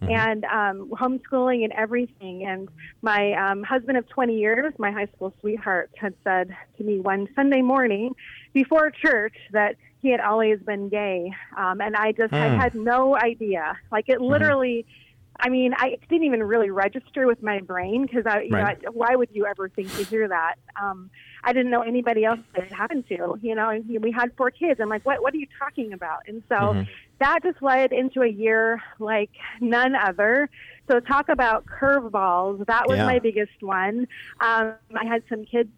Mm-hmm. and um, homeschooling and everything. And my um, husband of 20 years, my high school sweetheart, had said to me one Sunday morning before church that he had always been gay. Um, and I just mm. I had no idea. Like it mm-hmm. literally. Mm I mean, I didn't even really register with my brain because I, you right. know, why would you ever think to hear that? Um, I didn't know anybody else that it happened to. You know, and we had four kids. I'm like, what? What are you talking about? And so mm-hmm. that just led into a year like none other. So talk about curveballs. That was yeah. my biggest one. Um, I had some kids.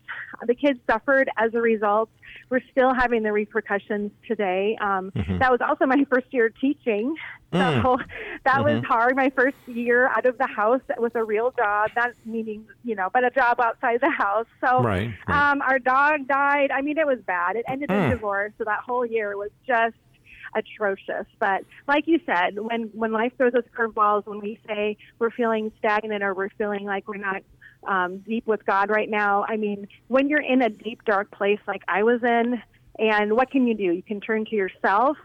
The kids suffered as a result we're still having the repercussions today. Um, mm-hmm. That was also [laughs] my first year teaching. So mm. [laughs] that mm-hmm. was hard. My first year out of the house with a real job, that meaning, you know, but a job outside the house. So right, right. Um, our dog died. I mean, it was bad. It ended mm. in divorce. So that whole year was just atrocious. But like you said, when when life throws us curveballs, when we say we're feeling stagnant or we're feeling like we're not um, deep with God right now. I mean, when you're in a deep, dark place like I was in, and what can you do? You can turn to yourself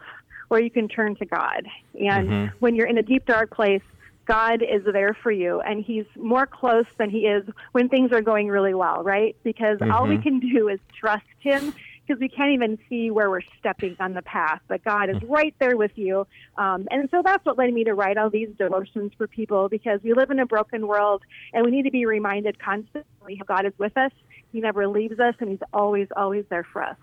or you can turn to God. And mm-hmm. when you're in a deep, dark place, God is there for you, and He's more close than He is when things are going really well, right? Because mm-hmm. all we mm-hmm. can do is trust Him because we can't even see where we're stepping on the path. But God is right there with you. Um, and so that's what led me to write all these devotions for people because we live in a broken world and we need to be reminded constantly how God is with us. He never leaves us and He's always, always there for us.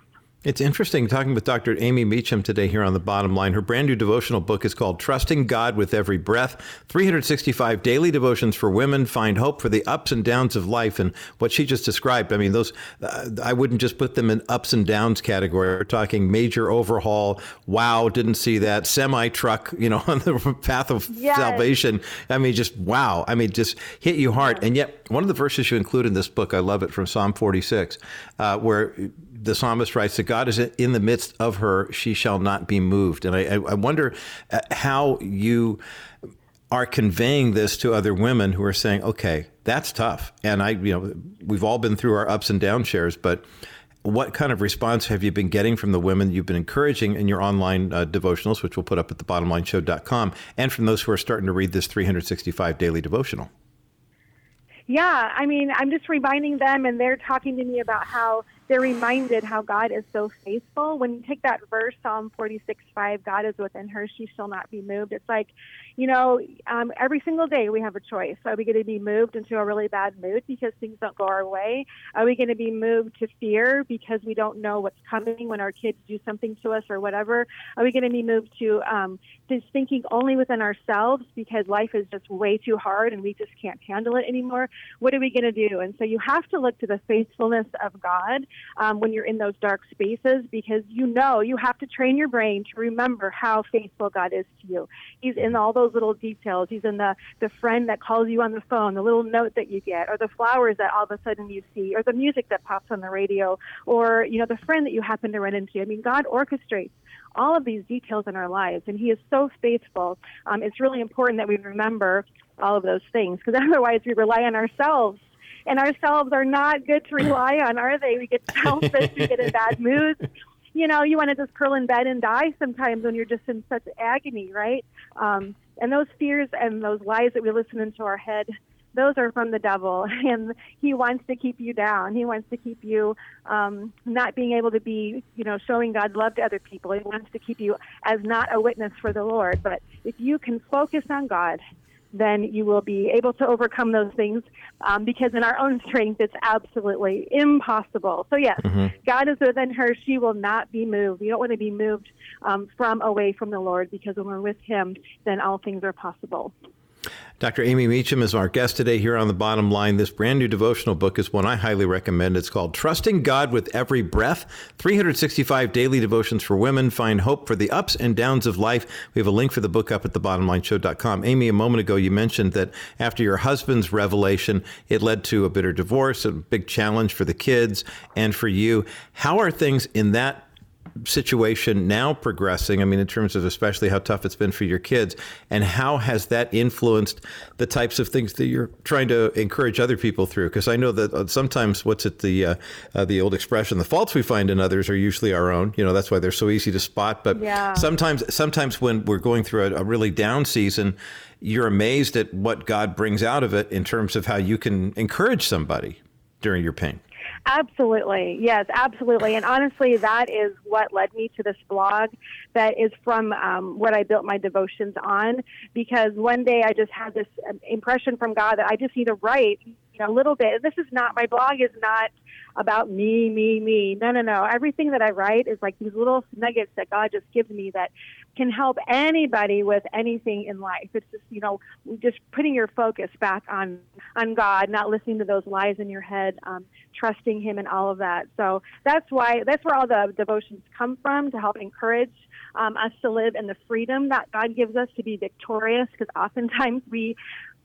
It's interesting talking with Dr. Amy Mecham today here on the bottom line. Her brand new devotional book is called Trusting God with Every Breath 365 Daily Devotions for Women Find Hope for the Ups and Downs of Life. And what she just described, I mean, those, uh, I wouldn't just put them in ups and downs category. We're talking major overhaul. Wow, didn't see that. Semi truck, you know, [laughs] on the path of yes. salvation. I mean, just wow. I mean, just hit you hard. And yet, one of the verses you include in this book, I love it from Psalm 46, uh, where the psalmist writes that God is in the midst of her; she shall not be moved. And I, I wonder uh, how you are conveying this to other women who are saying, "Okay, that's tough." And I, you know, we've all been through our ups and down shares, but what kind of response have you been getting from the women you've been encouraging in your online uh, devotionals, which we'll put up at the thebottomlineshow.com, and from those who are starting to read this 365 daily devotional? Yeah, I mean, I'm just reminding them, and they're talking to me about how they're reminded how God is so faithful. When you take that verse, Psalm 46 5, God is within her, she shall not be moved. It's like, you know, um, every single day we have a choice. Are we going to be moved into a really bad mood because things don't go our way? Are we going to be moved to fear because we don't know what's coming when our kids do something to us or whatever? Are we going to be moved to um, just thinking only within ourselves because life is just way too hard and we just can't handle it anymore? What are we going to do? And so you have to look to the faithfulness of God um, when you're in those dark spaces because you know you have to train your brain to remember how faithful God is to you. He's in all those little details. In the, the friend that calls you on the phone, the little note that you get, or the flowers that all of a sudden you see, or the music that pops on the radio, or, you know, the friend that you happen to run into. I mean, God orchestrates all of these details in our lives, and He is so faithful. Um, it's really important that we remember all of those things because [laughs] otherwise we rely on ourselves and ourselves are not good to rely on, are they? We get selfish, we get in bad moods. You know, you want to just curl in bed and die sometimes when you're just in such agony, right? Um, and those fears and those lies that we listen into our head, those are from the devil, [laughs] and he wants to keep you down. He wants to keep you um, not being able to be, you know, showing God's love to other people. He wants to keep you as not a witness for the Lord. But if you can focus on God then you will be able to overcome those things um, because in our own strength it's absolutely impossible. So yes mm-hmm. god is within her. She will not be moved. We don't want to be moved um, from away from the lord because when we're with him then all things are possible Dr. Amy Mecham is our guest today here on The Bottom Line. This brand new devotional book is one I highly recommend. It's called Trusting God with Every Breath 365 Daily Devotions for Women. Find hope for the ups and downs of life. We have a link for the book up at thebottomlineshow.com. Amy, a moment ago, you mentioned that after your husband's revelation, it led to a bitter divorce, a big challenge for the kids and for you. How are things in that situation now progressing? I mean, in terms of especially how tough it's been for your kids, and how has that influenced the types of things that you're trying to encourage other people through? Because I know that uh, sometimes what's it the uh, uh, the old expression, the faults we find in others are usually our own. You know, that's why they're so easy to spot. But yeah. sometimes, sometimes when we're going through a, a really down season, you're amazed at what God brings out of it in terms of how you can encourage somebody during your pain. Absolutely. Yes, absolutely. And honestly, that is what led me to this blog that is from um, what I built my devotions on. Because one day I just had this um, impression from God that I just need to write you know, a little bit. This is not, my blog is not about me, me, me. No, no, no. Everything that I write is like these little nuggets that God just gives me that can help anybody with anything in life. It's just, you know, just putting your focus back on on God, not listening to those lies in your head, um, trusting Him and all of that. So that's why that's where all the devotions come from to help encourage um, us to live in the freedom that God gives us to be victorious. Because oftentimes we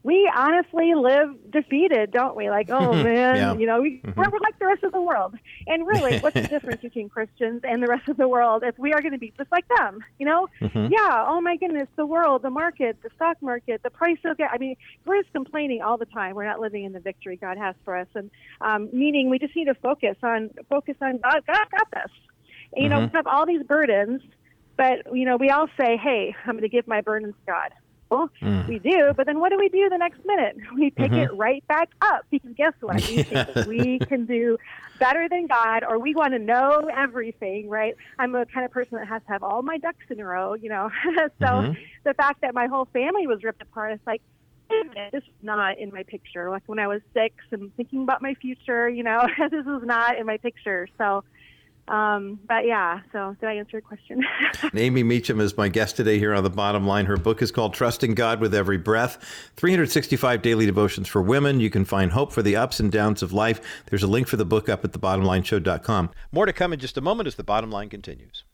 we honestly live defeated, don't we? Like, oh [laughs] man, yeah. you know, we, mm-hmm. we're, we're, like the rest of the world. And really, what's the [laughs] difference between Christians and the rest of the world if we are going to be just like them? You know? Mm-hmm. Yeah. Oh my goodness, the world, the market, the stock market, the price of gas. I mean, we're just complaining all the time. We're not living in the victory God has for us, and um, meaning we just need to focus on focus on God. God got this. And, you mm-hmm. know, we have all these burdens, but you know, we all say, "Hey, I'm going to give my burdens to God." Well, mm. we do, but then what do we do the next minute? [laughs] We pick mm-hmm. it right back up because guess what? We think we can do better than God, or we want to know everything, right? I'm a kind of person that has to have all my ducks in a row, you know. [laughs] so mm-hmm. the fact that my whole family was ripped apart, it's like, this is not in my picture. Like when I was six and thinking about my future, you know, [laughs] this is not in my picture. So Um, but yeah, so did I answer your question? [laughs] Amy Mecham is my guest today here on The Bottom Line. Her book is called Trusting God with Every Breath 365 Daily Devotions for Women. You can find hope for the ups and downs of life. There's a link for the book up at thebottomlineshow.com. More to come in just a moment as The Bottom Line continues.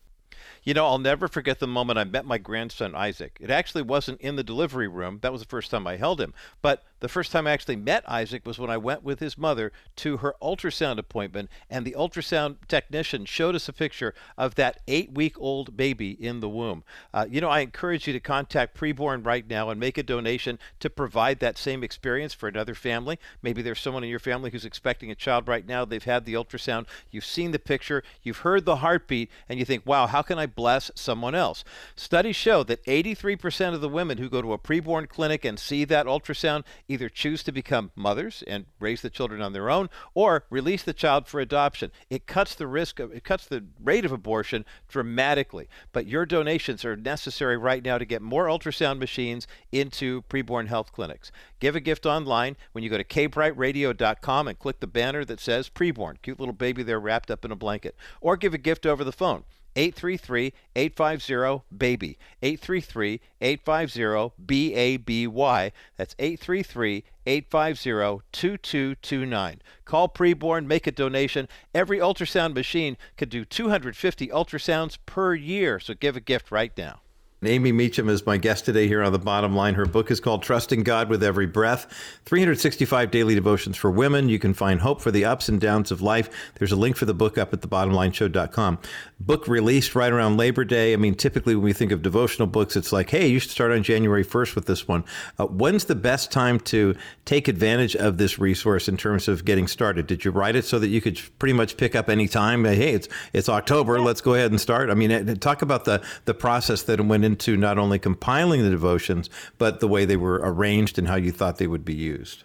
You know, I'll never forget the moment I met my grandson Isaac. It actually wasn't in the delivery room. That was the first time I held him. But the first time I actually met Isaac was when I went with his mother to her ultrasound appointment, and the ultrasound technician showed us a picture of that eight week old baby in the womb. Uh, you know, I encourage you to contact Preborn right now and make a donation to provide that same experience for another family. Maybe there's someone in your family who's expecting a child right now. They've had the ultrasound, you've seen the picture, you've heard the heartbeat, and you think, wow, how can I bless someone else? Studies show that 83% of the women who go to a preborn clinic and see that ultrasound either choose to become mothers and raise the children on their own or release the child for adoption. It cuts the risk of it cuts the rate of abortion dramatically. But your donations are necessary right now to get more ultrasound machines into preborn health clinics. Give a gift online when you go to kbriteradio.com and click the banner that says preborn. Cute little baby there wrapped up in a blanket. Or give a gift over the phone. 833-850-BABY. 833-850-B-A-B-Y. That's 833-850-2229. Call Preborn, make a donation. Every ultrasound machine could do 250 ultrasounds per year, so give a gift right now. Amy Mecham is my guest today here on The Bottom Line. Her book is called Trusting God with Every Breath 365 Daily Devotions for Women. You can find hope for the ups and downs of life. There's a link for the book up at thebottomlineshow.com. Book released right around Labor Day. I mean, typically when we think of devotional books, it's like, hey, you should start on January 1st with this one. Uh, when's the best time to take advantage of this resource in terms of getting started? Did you write it so that you could pretty much pick up any time? Hey, it's it's October. Let's go ahead and start. I mean, talk about the, the process that went into into not only compiling the devotions, but the way they were arranged and how you thought they would be used.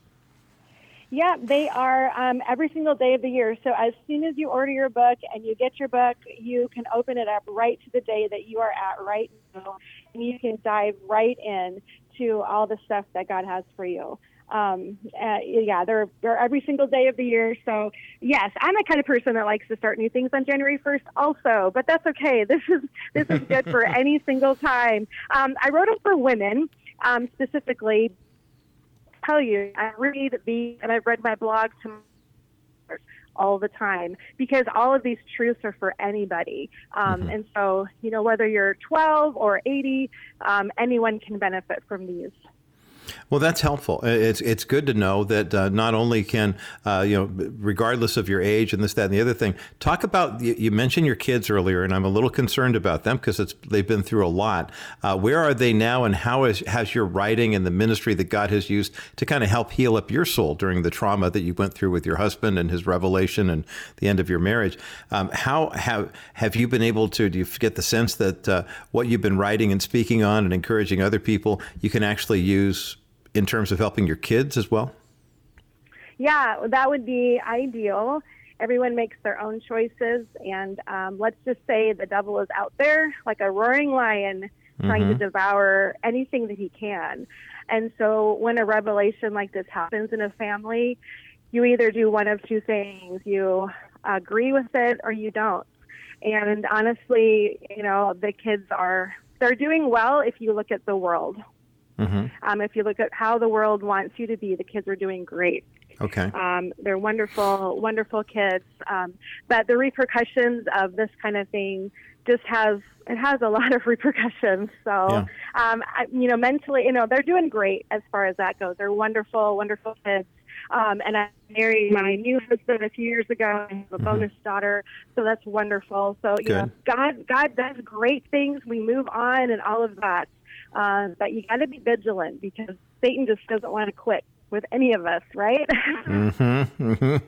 Yeah, they are um, every single day of the year. So as soon as you order your book and you get your book, you can open it up right to the day that you are at right now, and you can dive right in to all the stuff that God has for you um, uh, yeah, they're they're every single day of the year. So yes, I'm the kind of person that likes to start new things on January 1st, also. But that's okay. [laughs] This is this is good for [laughs] any single time. Um, I wrote it for women um, specifically. Tell you, I read the and I've read my blog to all the time because all of these truths are for anybody. Um, mm-hmm. And so, you know, whether you're 12 or 80, um, anyone can benefit from these. Well, that's helpful. It's it's good to know that uh, not only can uh, you know, regardless of your age and this, that, and the other thing. Talk about you, mentioned your kids earlier, and I'm a little concerned about them because it's they've been through a lot. Uh, where are they now, and how is, has your writing and the ministry that God has used to kind of help heal up your soul during the trauma that you went through with your husband and his revelation and the end of your marriage? Um, how have have you been able to? Do you get the sense that uh, what you've been writing and speaking on and encouraging other people, you can actually use in terms of helping your kids as well? Yeah, that would be ideal. Everyone makes their own choices, and um, let's just say the devil is out there like a roaring lion mm-hmm. trying to mm-hmm. devour anything that he can. And so, when a revelation like this happens in a family, you either do one of two things you agree with it or you don't. And honestly, you know, the kids are they're doing well if you look at the world. Mm-hmm. Um, if you look at how the world wants you to be, the kids are doing great. Okay. Um, they're wonderful, wonderful kids. Um, but the repercussions of this kind of thing just has it has a lot of [laughs] repercussions. So, yeah. um, I, you know, mentally, you know, they're doing great as far as that goes. They're wonderful, wonderful kids. Um, and I married my new husband a few years ago. I have a mm-hmm. bonus daughter, so that's wonderful. So, you Good. know, God, God does great things. We move on and all of that. Uh, but you got to be vigilant because Satan just doesn't want to quit with any of us, right? [laughs] mm-hmm, mm-hmm.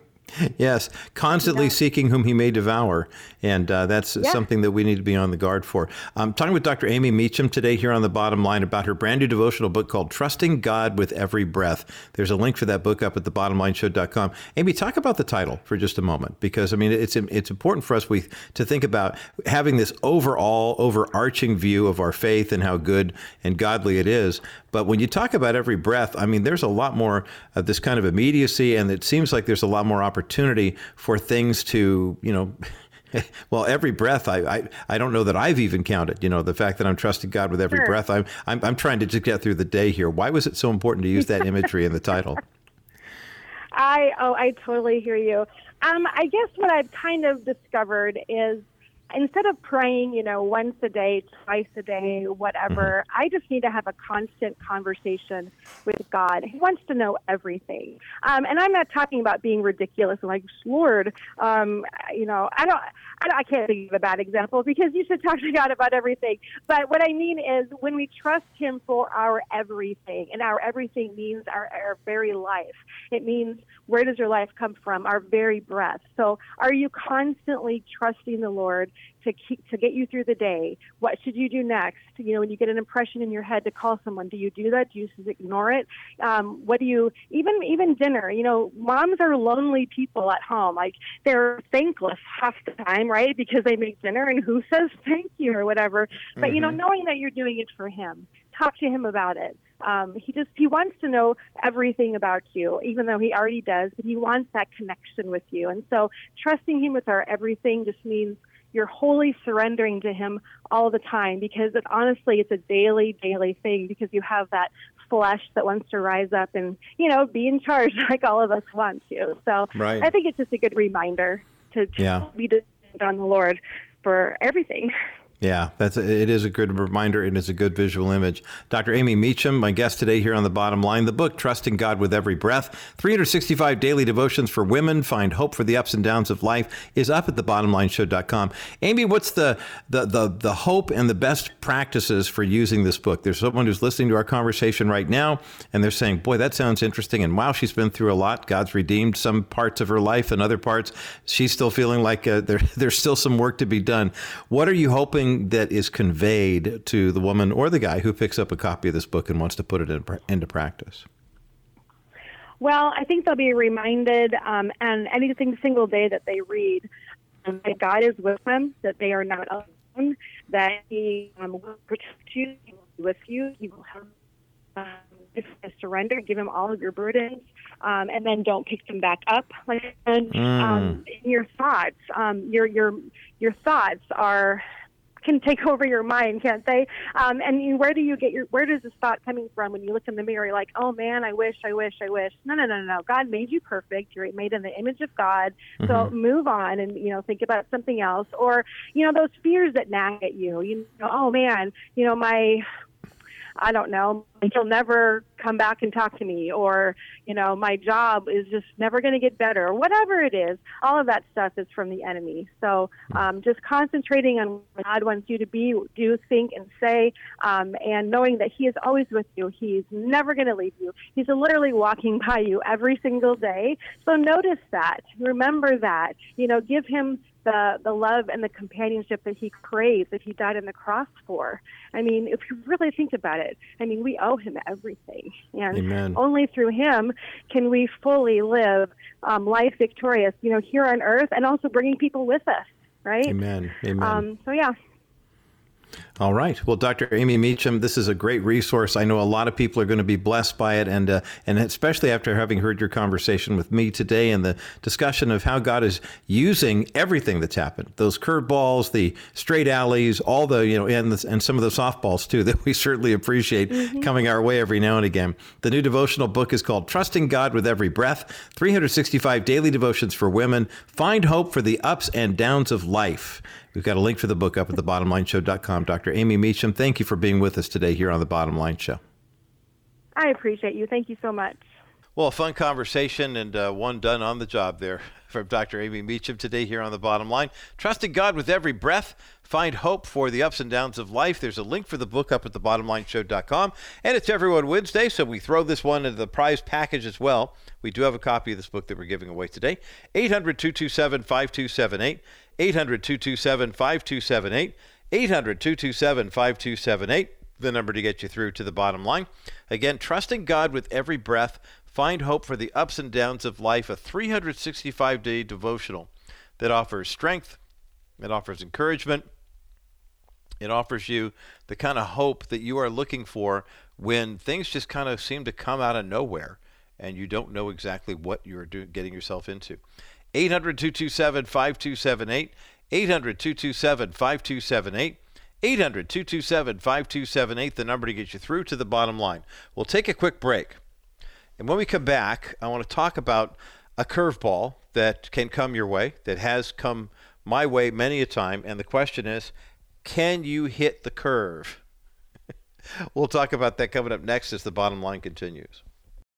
Yes, constantly yeah. seeking whom he may devour. And uh, that's yeah. something that we need to be on the guard for. I'm talking with Dr. Amy Mecham today here on the bottom line about her brand new devotional book called Trusting God with Every Breath. There's a link for that book up at thebottomlineshow.com. Amy, talk about the title for just a moment, because I mean, it's, it's important for us we, to think about having this overall, overarching view of our faith and how good and godly it is. But when you talk about every breath, I mean, there's a lot more of this kind of immediacy, and it seems like there's a lot more opportunity for things to, you know, [laughs] well, every breath, I, I, I don't know that I've even counted. You know, the fact that I'm trusting God with every Sure. breath. I'm, I'm, I'm trying to just get through the day here. Why was it so important to use that [laughs] imagery in the title? I oh I totally hear you. Um, I guess what I've kind of discovered is instead of praying, you know, once a day, twice a day, whatever, I just need to have a constant conversation with God. He wants to know everything. Um, and I'm not talking about being ridiculous and like, Lord, um, you know, I don't, I, don't, I can't think of a bad example because you should talk to God about everything. But what I mean is when we trust Him for our everything, and our everything means our, our very life. It means where does your life come from? Our very breath. So are you constantly trusting the Lord to keep to get you through the day? What should you do next? You know, when you get an impression in your head to call someone, do you do that? Do you just ignore it? Um, what do you even even dinner? You know, moms are lonely people at home. Like they're thankless half the time, right? Because they make dinner, and who says thank you or whatever? But you know, knowing that you're doing it for him, talk to him about it. Um, he just he wants to know everything about you, even though he already does. But he wants that connection with you, and so trusting him with our everything just means you're wholly surrendering to him all the time because it, honestly it's a daily daily thing because you have that flesh that wants to rise up and you know be in charge [laughs] like all of us want to so Right. i think it's just a good reminder to, to Yeah. be dependent on the lord for everything [laughs] Yeah, that's it is a good reminder and it's a good visual image. Dr. Amy Mecham, my guest today here on the bottom line. The book Trusting God with Every Breath, 365 daily devotions for women, find hope for the ups and downs of life is up at thebottomlineshow.com. Amy, what's the the the the hope and the best practices for using this book? There's someone who's listening to our conversation right now and they're saying, "Boy, that sounds interesting." And wow, she's been through a lot. God's redeemed some parts of her life and other parts she's still feeling like uh, [laughs] there there's still some work to be done. What are you hoping that is conveyed to the woman or the guy who picks up a copy of this book and wants to put it in, into practice? Well, I think they'll be reminded, um, and anything single day that they read, um, that God is with them, that they are not alone, that He um, will protect you, He will be with you, He will help. Um, surrender, give Him all of your burdens, um, and then don't pick them back up. Like and um, in your thoughts, um, your your your thoughts are can take [laughs] over your mind, can't they? Um, and you, where do you get your where does this thought coming from when you look in the mirror? You're like, oh man, I wish, I wish, I wish. No, no, no, no, no. God made you perfect. You're made in the image of God. So move on and you know think about something else, or you know those fears that nag at you. You know, oh man, you know my I don't know, he'll never come back and talk to me, or, you know, my job is just never going to get better, or whatever it is. All of that stuff is from the enemy. So um, just concentrating on what God wants you to be, do, think, and say, um, and knowing that He is always with you. He's never going to leave you. He's literally walking by you every single day. So notice that. Remember that. You know, give Him the the love and the companionship that he craves that he died on the cross for. I mean, if you really think about it, I mean, we owe him everything, and Amen. only through him can we fully live um, life victorious. You know, here on earth, and also bringing people with us. Right. Amen. Amen. Um, so yeah. All right. Well, Dr. Amy Mecham, this is a great resource. I know a lot of people are going to be blessed by it, and uh, and especially after having heard your conversation with me today and the discussion of how God is using everything that's happened those curveballs, the straight alleys, all the you know, and the, and some of the softballs too [laughs] that we certainly appreciate coming our way every now and again. The new devotional book is called Trusting God with Every Breath: 365 Daily Devotions for Women. Find hope for the ups and downs of life. We've got a link for the book up at thebottomlineshow.com. Dr. Amy Mecham, thank you for being with us today here on the Bottom Line Show. I appreciate you. Thank you so much. Well, a fun conversation and uh, one done on the job there [laughs] from Dr. Amy Mecham today here on the bottom line. Trusting God with every breath. Find hope for the ups and downs of life. There's a link for the book up at thebottomlineshow.com. And it's Everyone Wednesday, so we throw this one into the prize package as well. We do have a copy of this book that we're giving away today. 800 227 5278. 800 227 5278. 800 227 5278 the number to get you through to the bottom line. Again, trusting God with every breath, find hope for the ups and downs of life, a 365 day devotional that offers strength, it offers encouragement, it offers you the kind of hope that you are looking for when things just kind of seem to come out of nowhere and you don't know exactly what you're do- getting yourself into. 800 227 5278. 800 227 5278. 800 227 5278, the number to get you through to the bottom line. We'll take a quick break. And when we come back, I want to talk about a curveball that can come your way, that has come my way many a time. And the question is can you hit the curve? [laughs] we'll talk about that coming up next as the bottom line continues.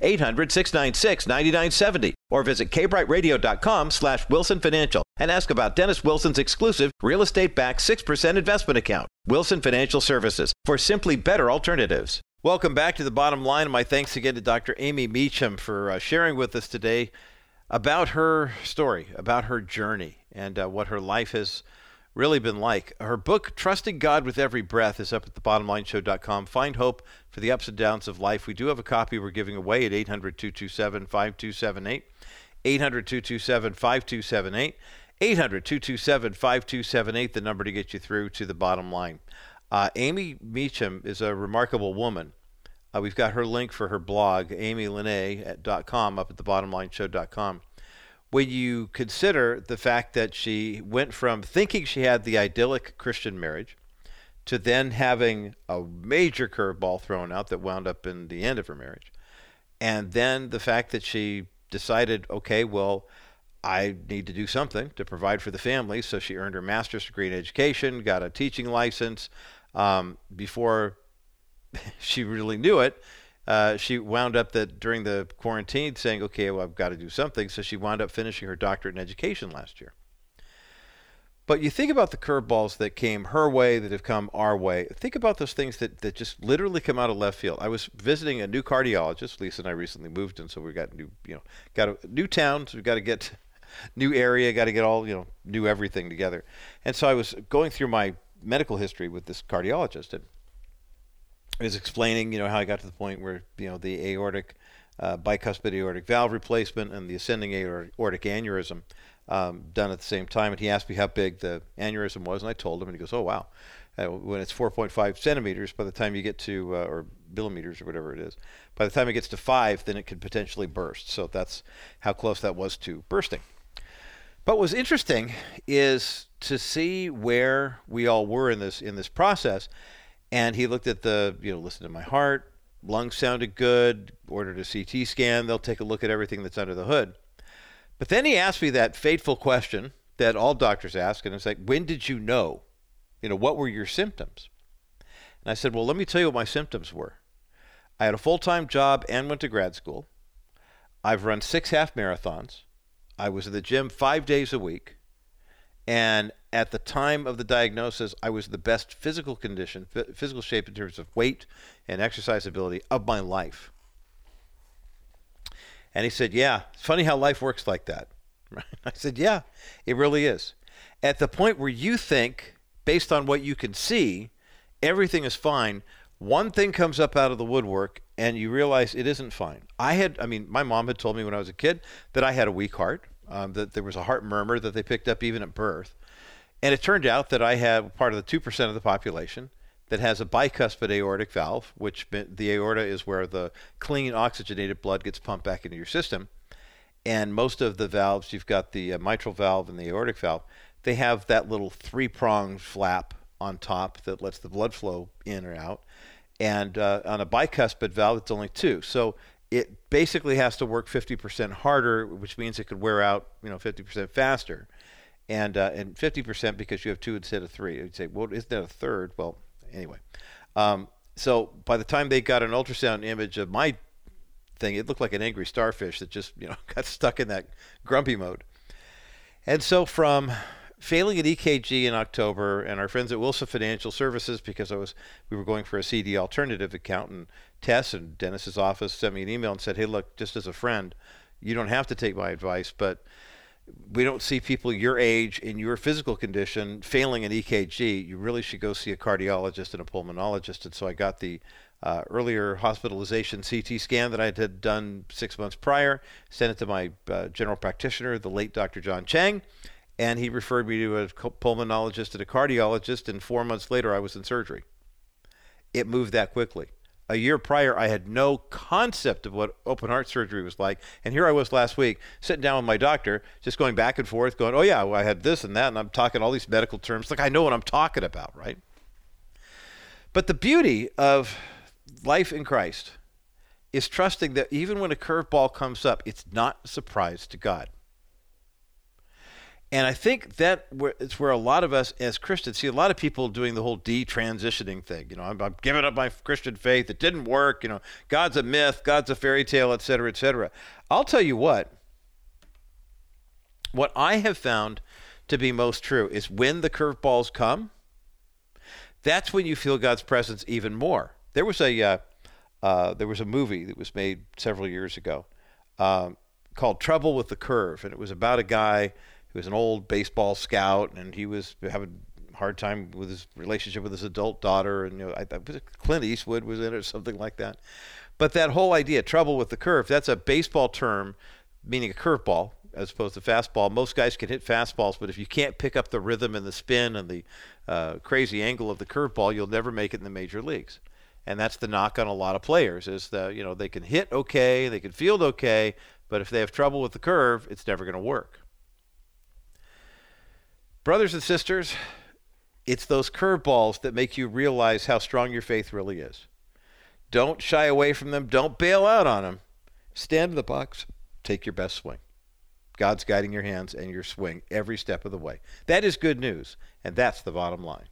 800 696 9970. Or visit kbriteradio.com slash Wilson Financial and ask about Dennis Wilson's exclusive real estate backed 6% investment account. Wilson Financial Services for simply better alternatives. Welcome back to the bottom line. And my thanks again to Dr. Amy Mecham for uh, sharing with us today about her story, about her journey, and uh, what her life has really been like. Her book, Trusting God with Every Breath, is up at thebottomlineshow.com. Find hope for the ups and downs of life. We do have a copy we're giving away at 800 227 5278. 800 227 5278. 800 227 5278, the number to get you through to the bottom line. Uh, Amy Mecham is a remarkable woman. Uh, we've got her link for her blog, amylinea.com, up at the thebottomlineshow.com. When you consider the fact that she went from thinking she had the idyllic Christian marriage to then having a major curveball thrown out that wound up in the end of her marriage, and then the fact that she decided, okay, well, I need to do something to provide for the family. So she earned her master's degree in education, got a teaching license. Um, before [laughs] she really knew it, uh, she wound up that during the quarantine saying, okay, well, I've got to do something. So she wound up finishing her doctorate in education last year. But you think about the curveballs that came her way, that have come our way. Think about those things that, that just literally come out of left field. I was visiting a new cardiologist. Lisa and I recently moved, and so we got new, you know, got a new town. So we got to get [laughs] new area, got to get all, you know, new everything together. And so I was going through my medical history with this cardiologist, and I was explaining, you know, how I got to the point where, you know, the aortic, uh, bicuspid aortic valve replacement and the ascending aortic aneurysm um, done at the same time. And he asked me how big the aneurysm was, and I told him, and he goes, "Oh wow." Uh, when it's 4.5 centimeters, by the time you get to, uh, or millimeters or whatever it is, by the time it gets to five, then it could potentially burst. So that's how close that was to bursting. But what's interesting is to see where we all were in this in this process. And he looked at the, you know, listened to my heart, lungs sounded good, ordered a CT scan. They'll take a look at everything that's under the hood. But then he asked me that fateful question that all doctors ask, and it's like, when did you know? You know, what were your symptoms? And I said, well, let me tell you what my symptoms were. I had a full time job and went to grad school. I've run six half marathons. I was in the gym five days a week. And at the time of the diagnosis, I was the best physical condition, physical shape in terms of weight and exercise ability of my life. And he said, Yeah, it's funny how life works like that. [laughs] I said, Yeah, it really is. At the point where you think, based on what you can see, everything is fine, one thing comes up out of the woodwork and you realize it isn't fine. I had, I mean, my mom had told me when I was a kid that I had a weak heart, um, that there was a heart murmur that they picked up even at birth. And it turned out that I had part of the 2% of the population that has a bicuspid aortic valve, which the aorta is where the clean oxygenated blood gets pumped back into your system. And most of the valves, you've got the uh, mitral valve and the aortic valve, they have that little three pronged flap on top that lets the blood flow in or out. And uh, on a bicuspid valve, it's only two. So it basically has to work 50% harder, which means it could wear out, you know, 50% faster. And, uh, and 50% because you have two instead of three. You'd say, well, isn't that a third? Well, anyway. Um, so by the time they got an ultrasound image of my thing. It looked like an angry starfish that just you know [laughs] got stuck in that grumpy mode. And so from failing at EKG in October, and our friends at Wilson Financial Services, because I was we were going for a CD alternative account, and Tess and Dennis's office sent me an email and said, "Hey, look, just as a friend, you don't have to take my advice, but." We don't see people your age in your physical condition failing an EKG. You really should go see a cardiologist and a pulmonologist. And so I got the uh, earlier hospitalization CT scan that I had done six months prior, sent it to my uh, general practitioner, the late Dr. John Chang, and he referred me to a pulmonologist and a cardiologist, and four months later, I was in surgery. It moved that quickly. A year prior, I had no concept of what open heart surgery was like. And here I was last week, sitting down with my doctor, just going back and forth, going, Oh, yeah, well, I had this and that. And I'm talking all these medical terms. Like, I know what I'm talking about, right? But the beauty of life in Christ is trusting that even when a curveball comes up, it's not a surprise to God. And I think that it's where a lot of us as Christians see a lot of people doing the whole detransitioning thing. You know, I'm, I'm, giving up my Christian faith. It didn't work. You know, God's a myth. God's a fairy tale, et cetera, et cetera. I'll tell you what. What I have found to be most true is when the curveballs come, that's when you feel God's presence even more. There was a uh, uh, there was a movie that was made several years ago um, called Trouble with the Curve, and it was about a guy who was an old baseball scout, and he was having a hard time with his relationship with his adult daughter, and you know, I, Clint Eastwood was in it or something like that. But that whole idea, trouble with the curve, that's a baseball term meaning a curveball as opposed to fastball. Most guys can hit fastballs, but if you can't pick up the rhythm and the spin and the uh, crazy angle of the curveball, you'll never make it in the major leagues. And that's the knock on a lot of players is that you know they can hit okay, they can field okay, but if they have trouble with the curve, it's never going to work. Brothers and sisters, it's those curveballs that make you realize how strong your faith really is. Don't shy away from them. Don't bail out on them. Stand in the box. Take your best swing. God's guiding your hands and your swing every step of the way. That is good news, and that's the bottom line.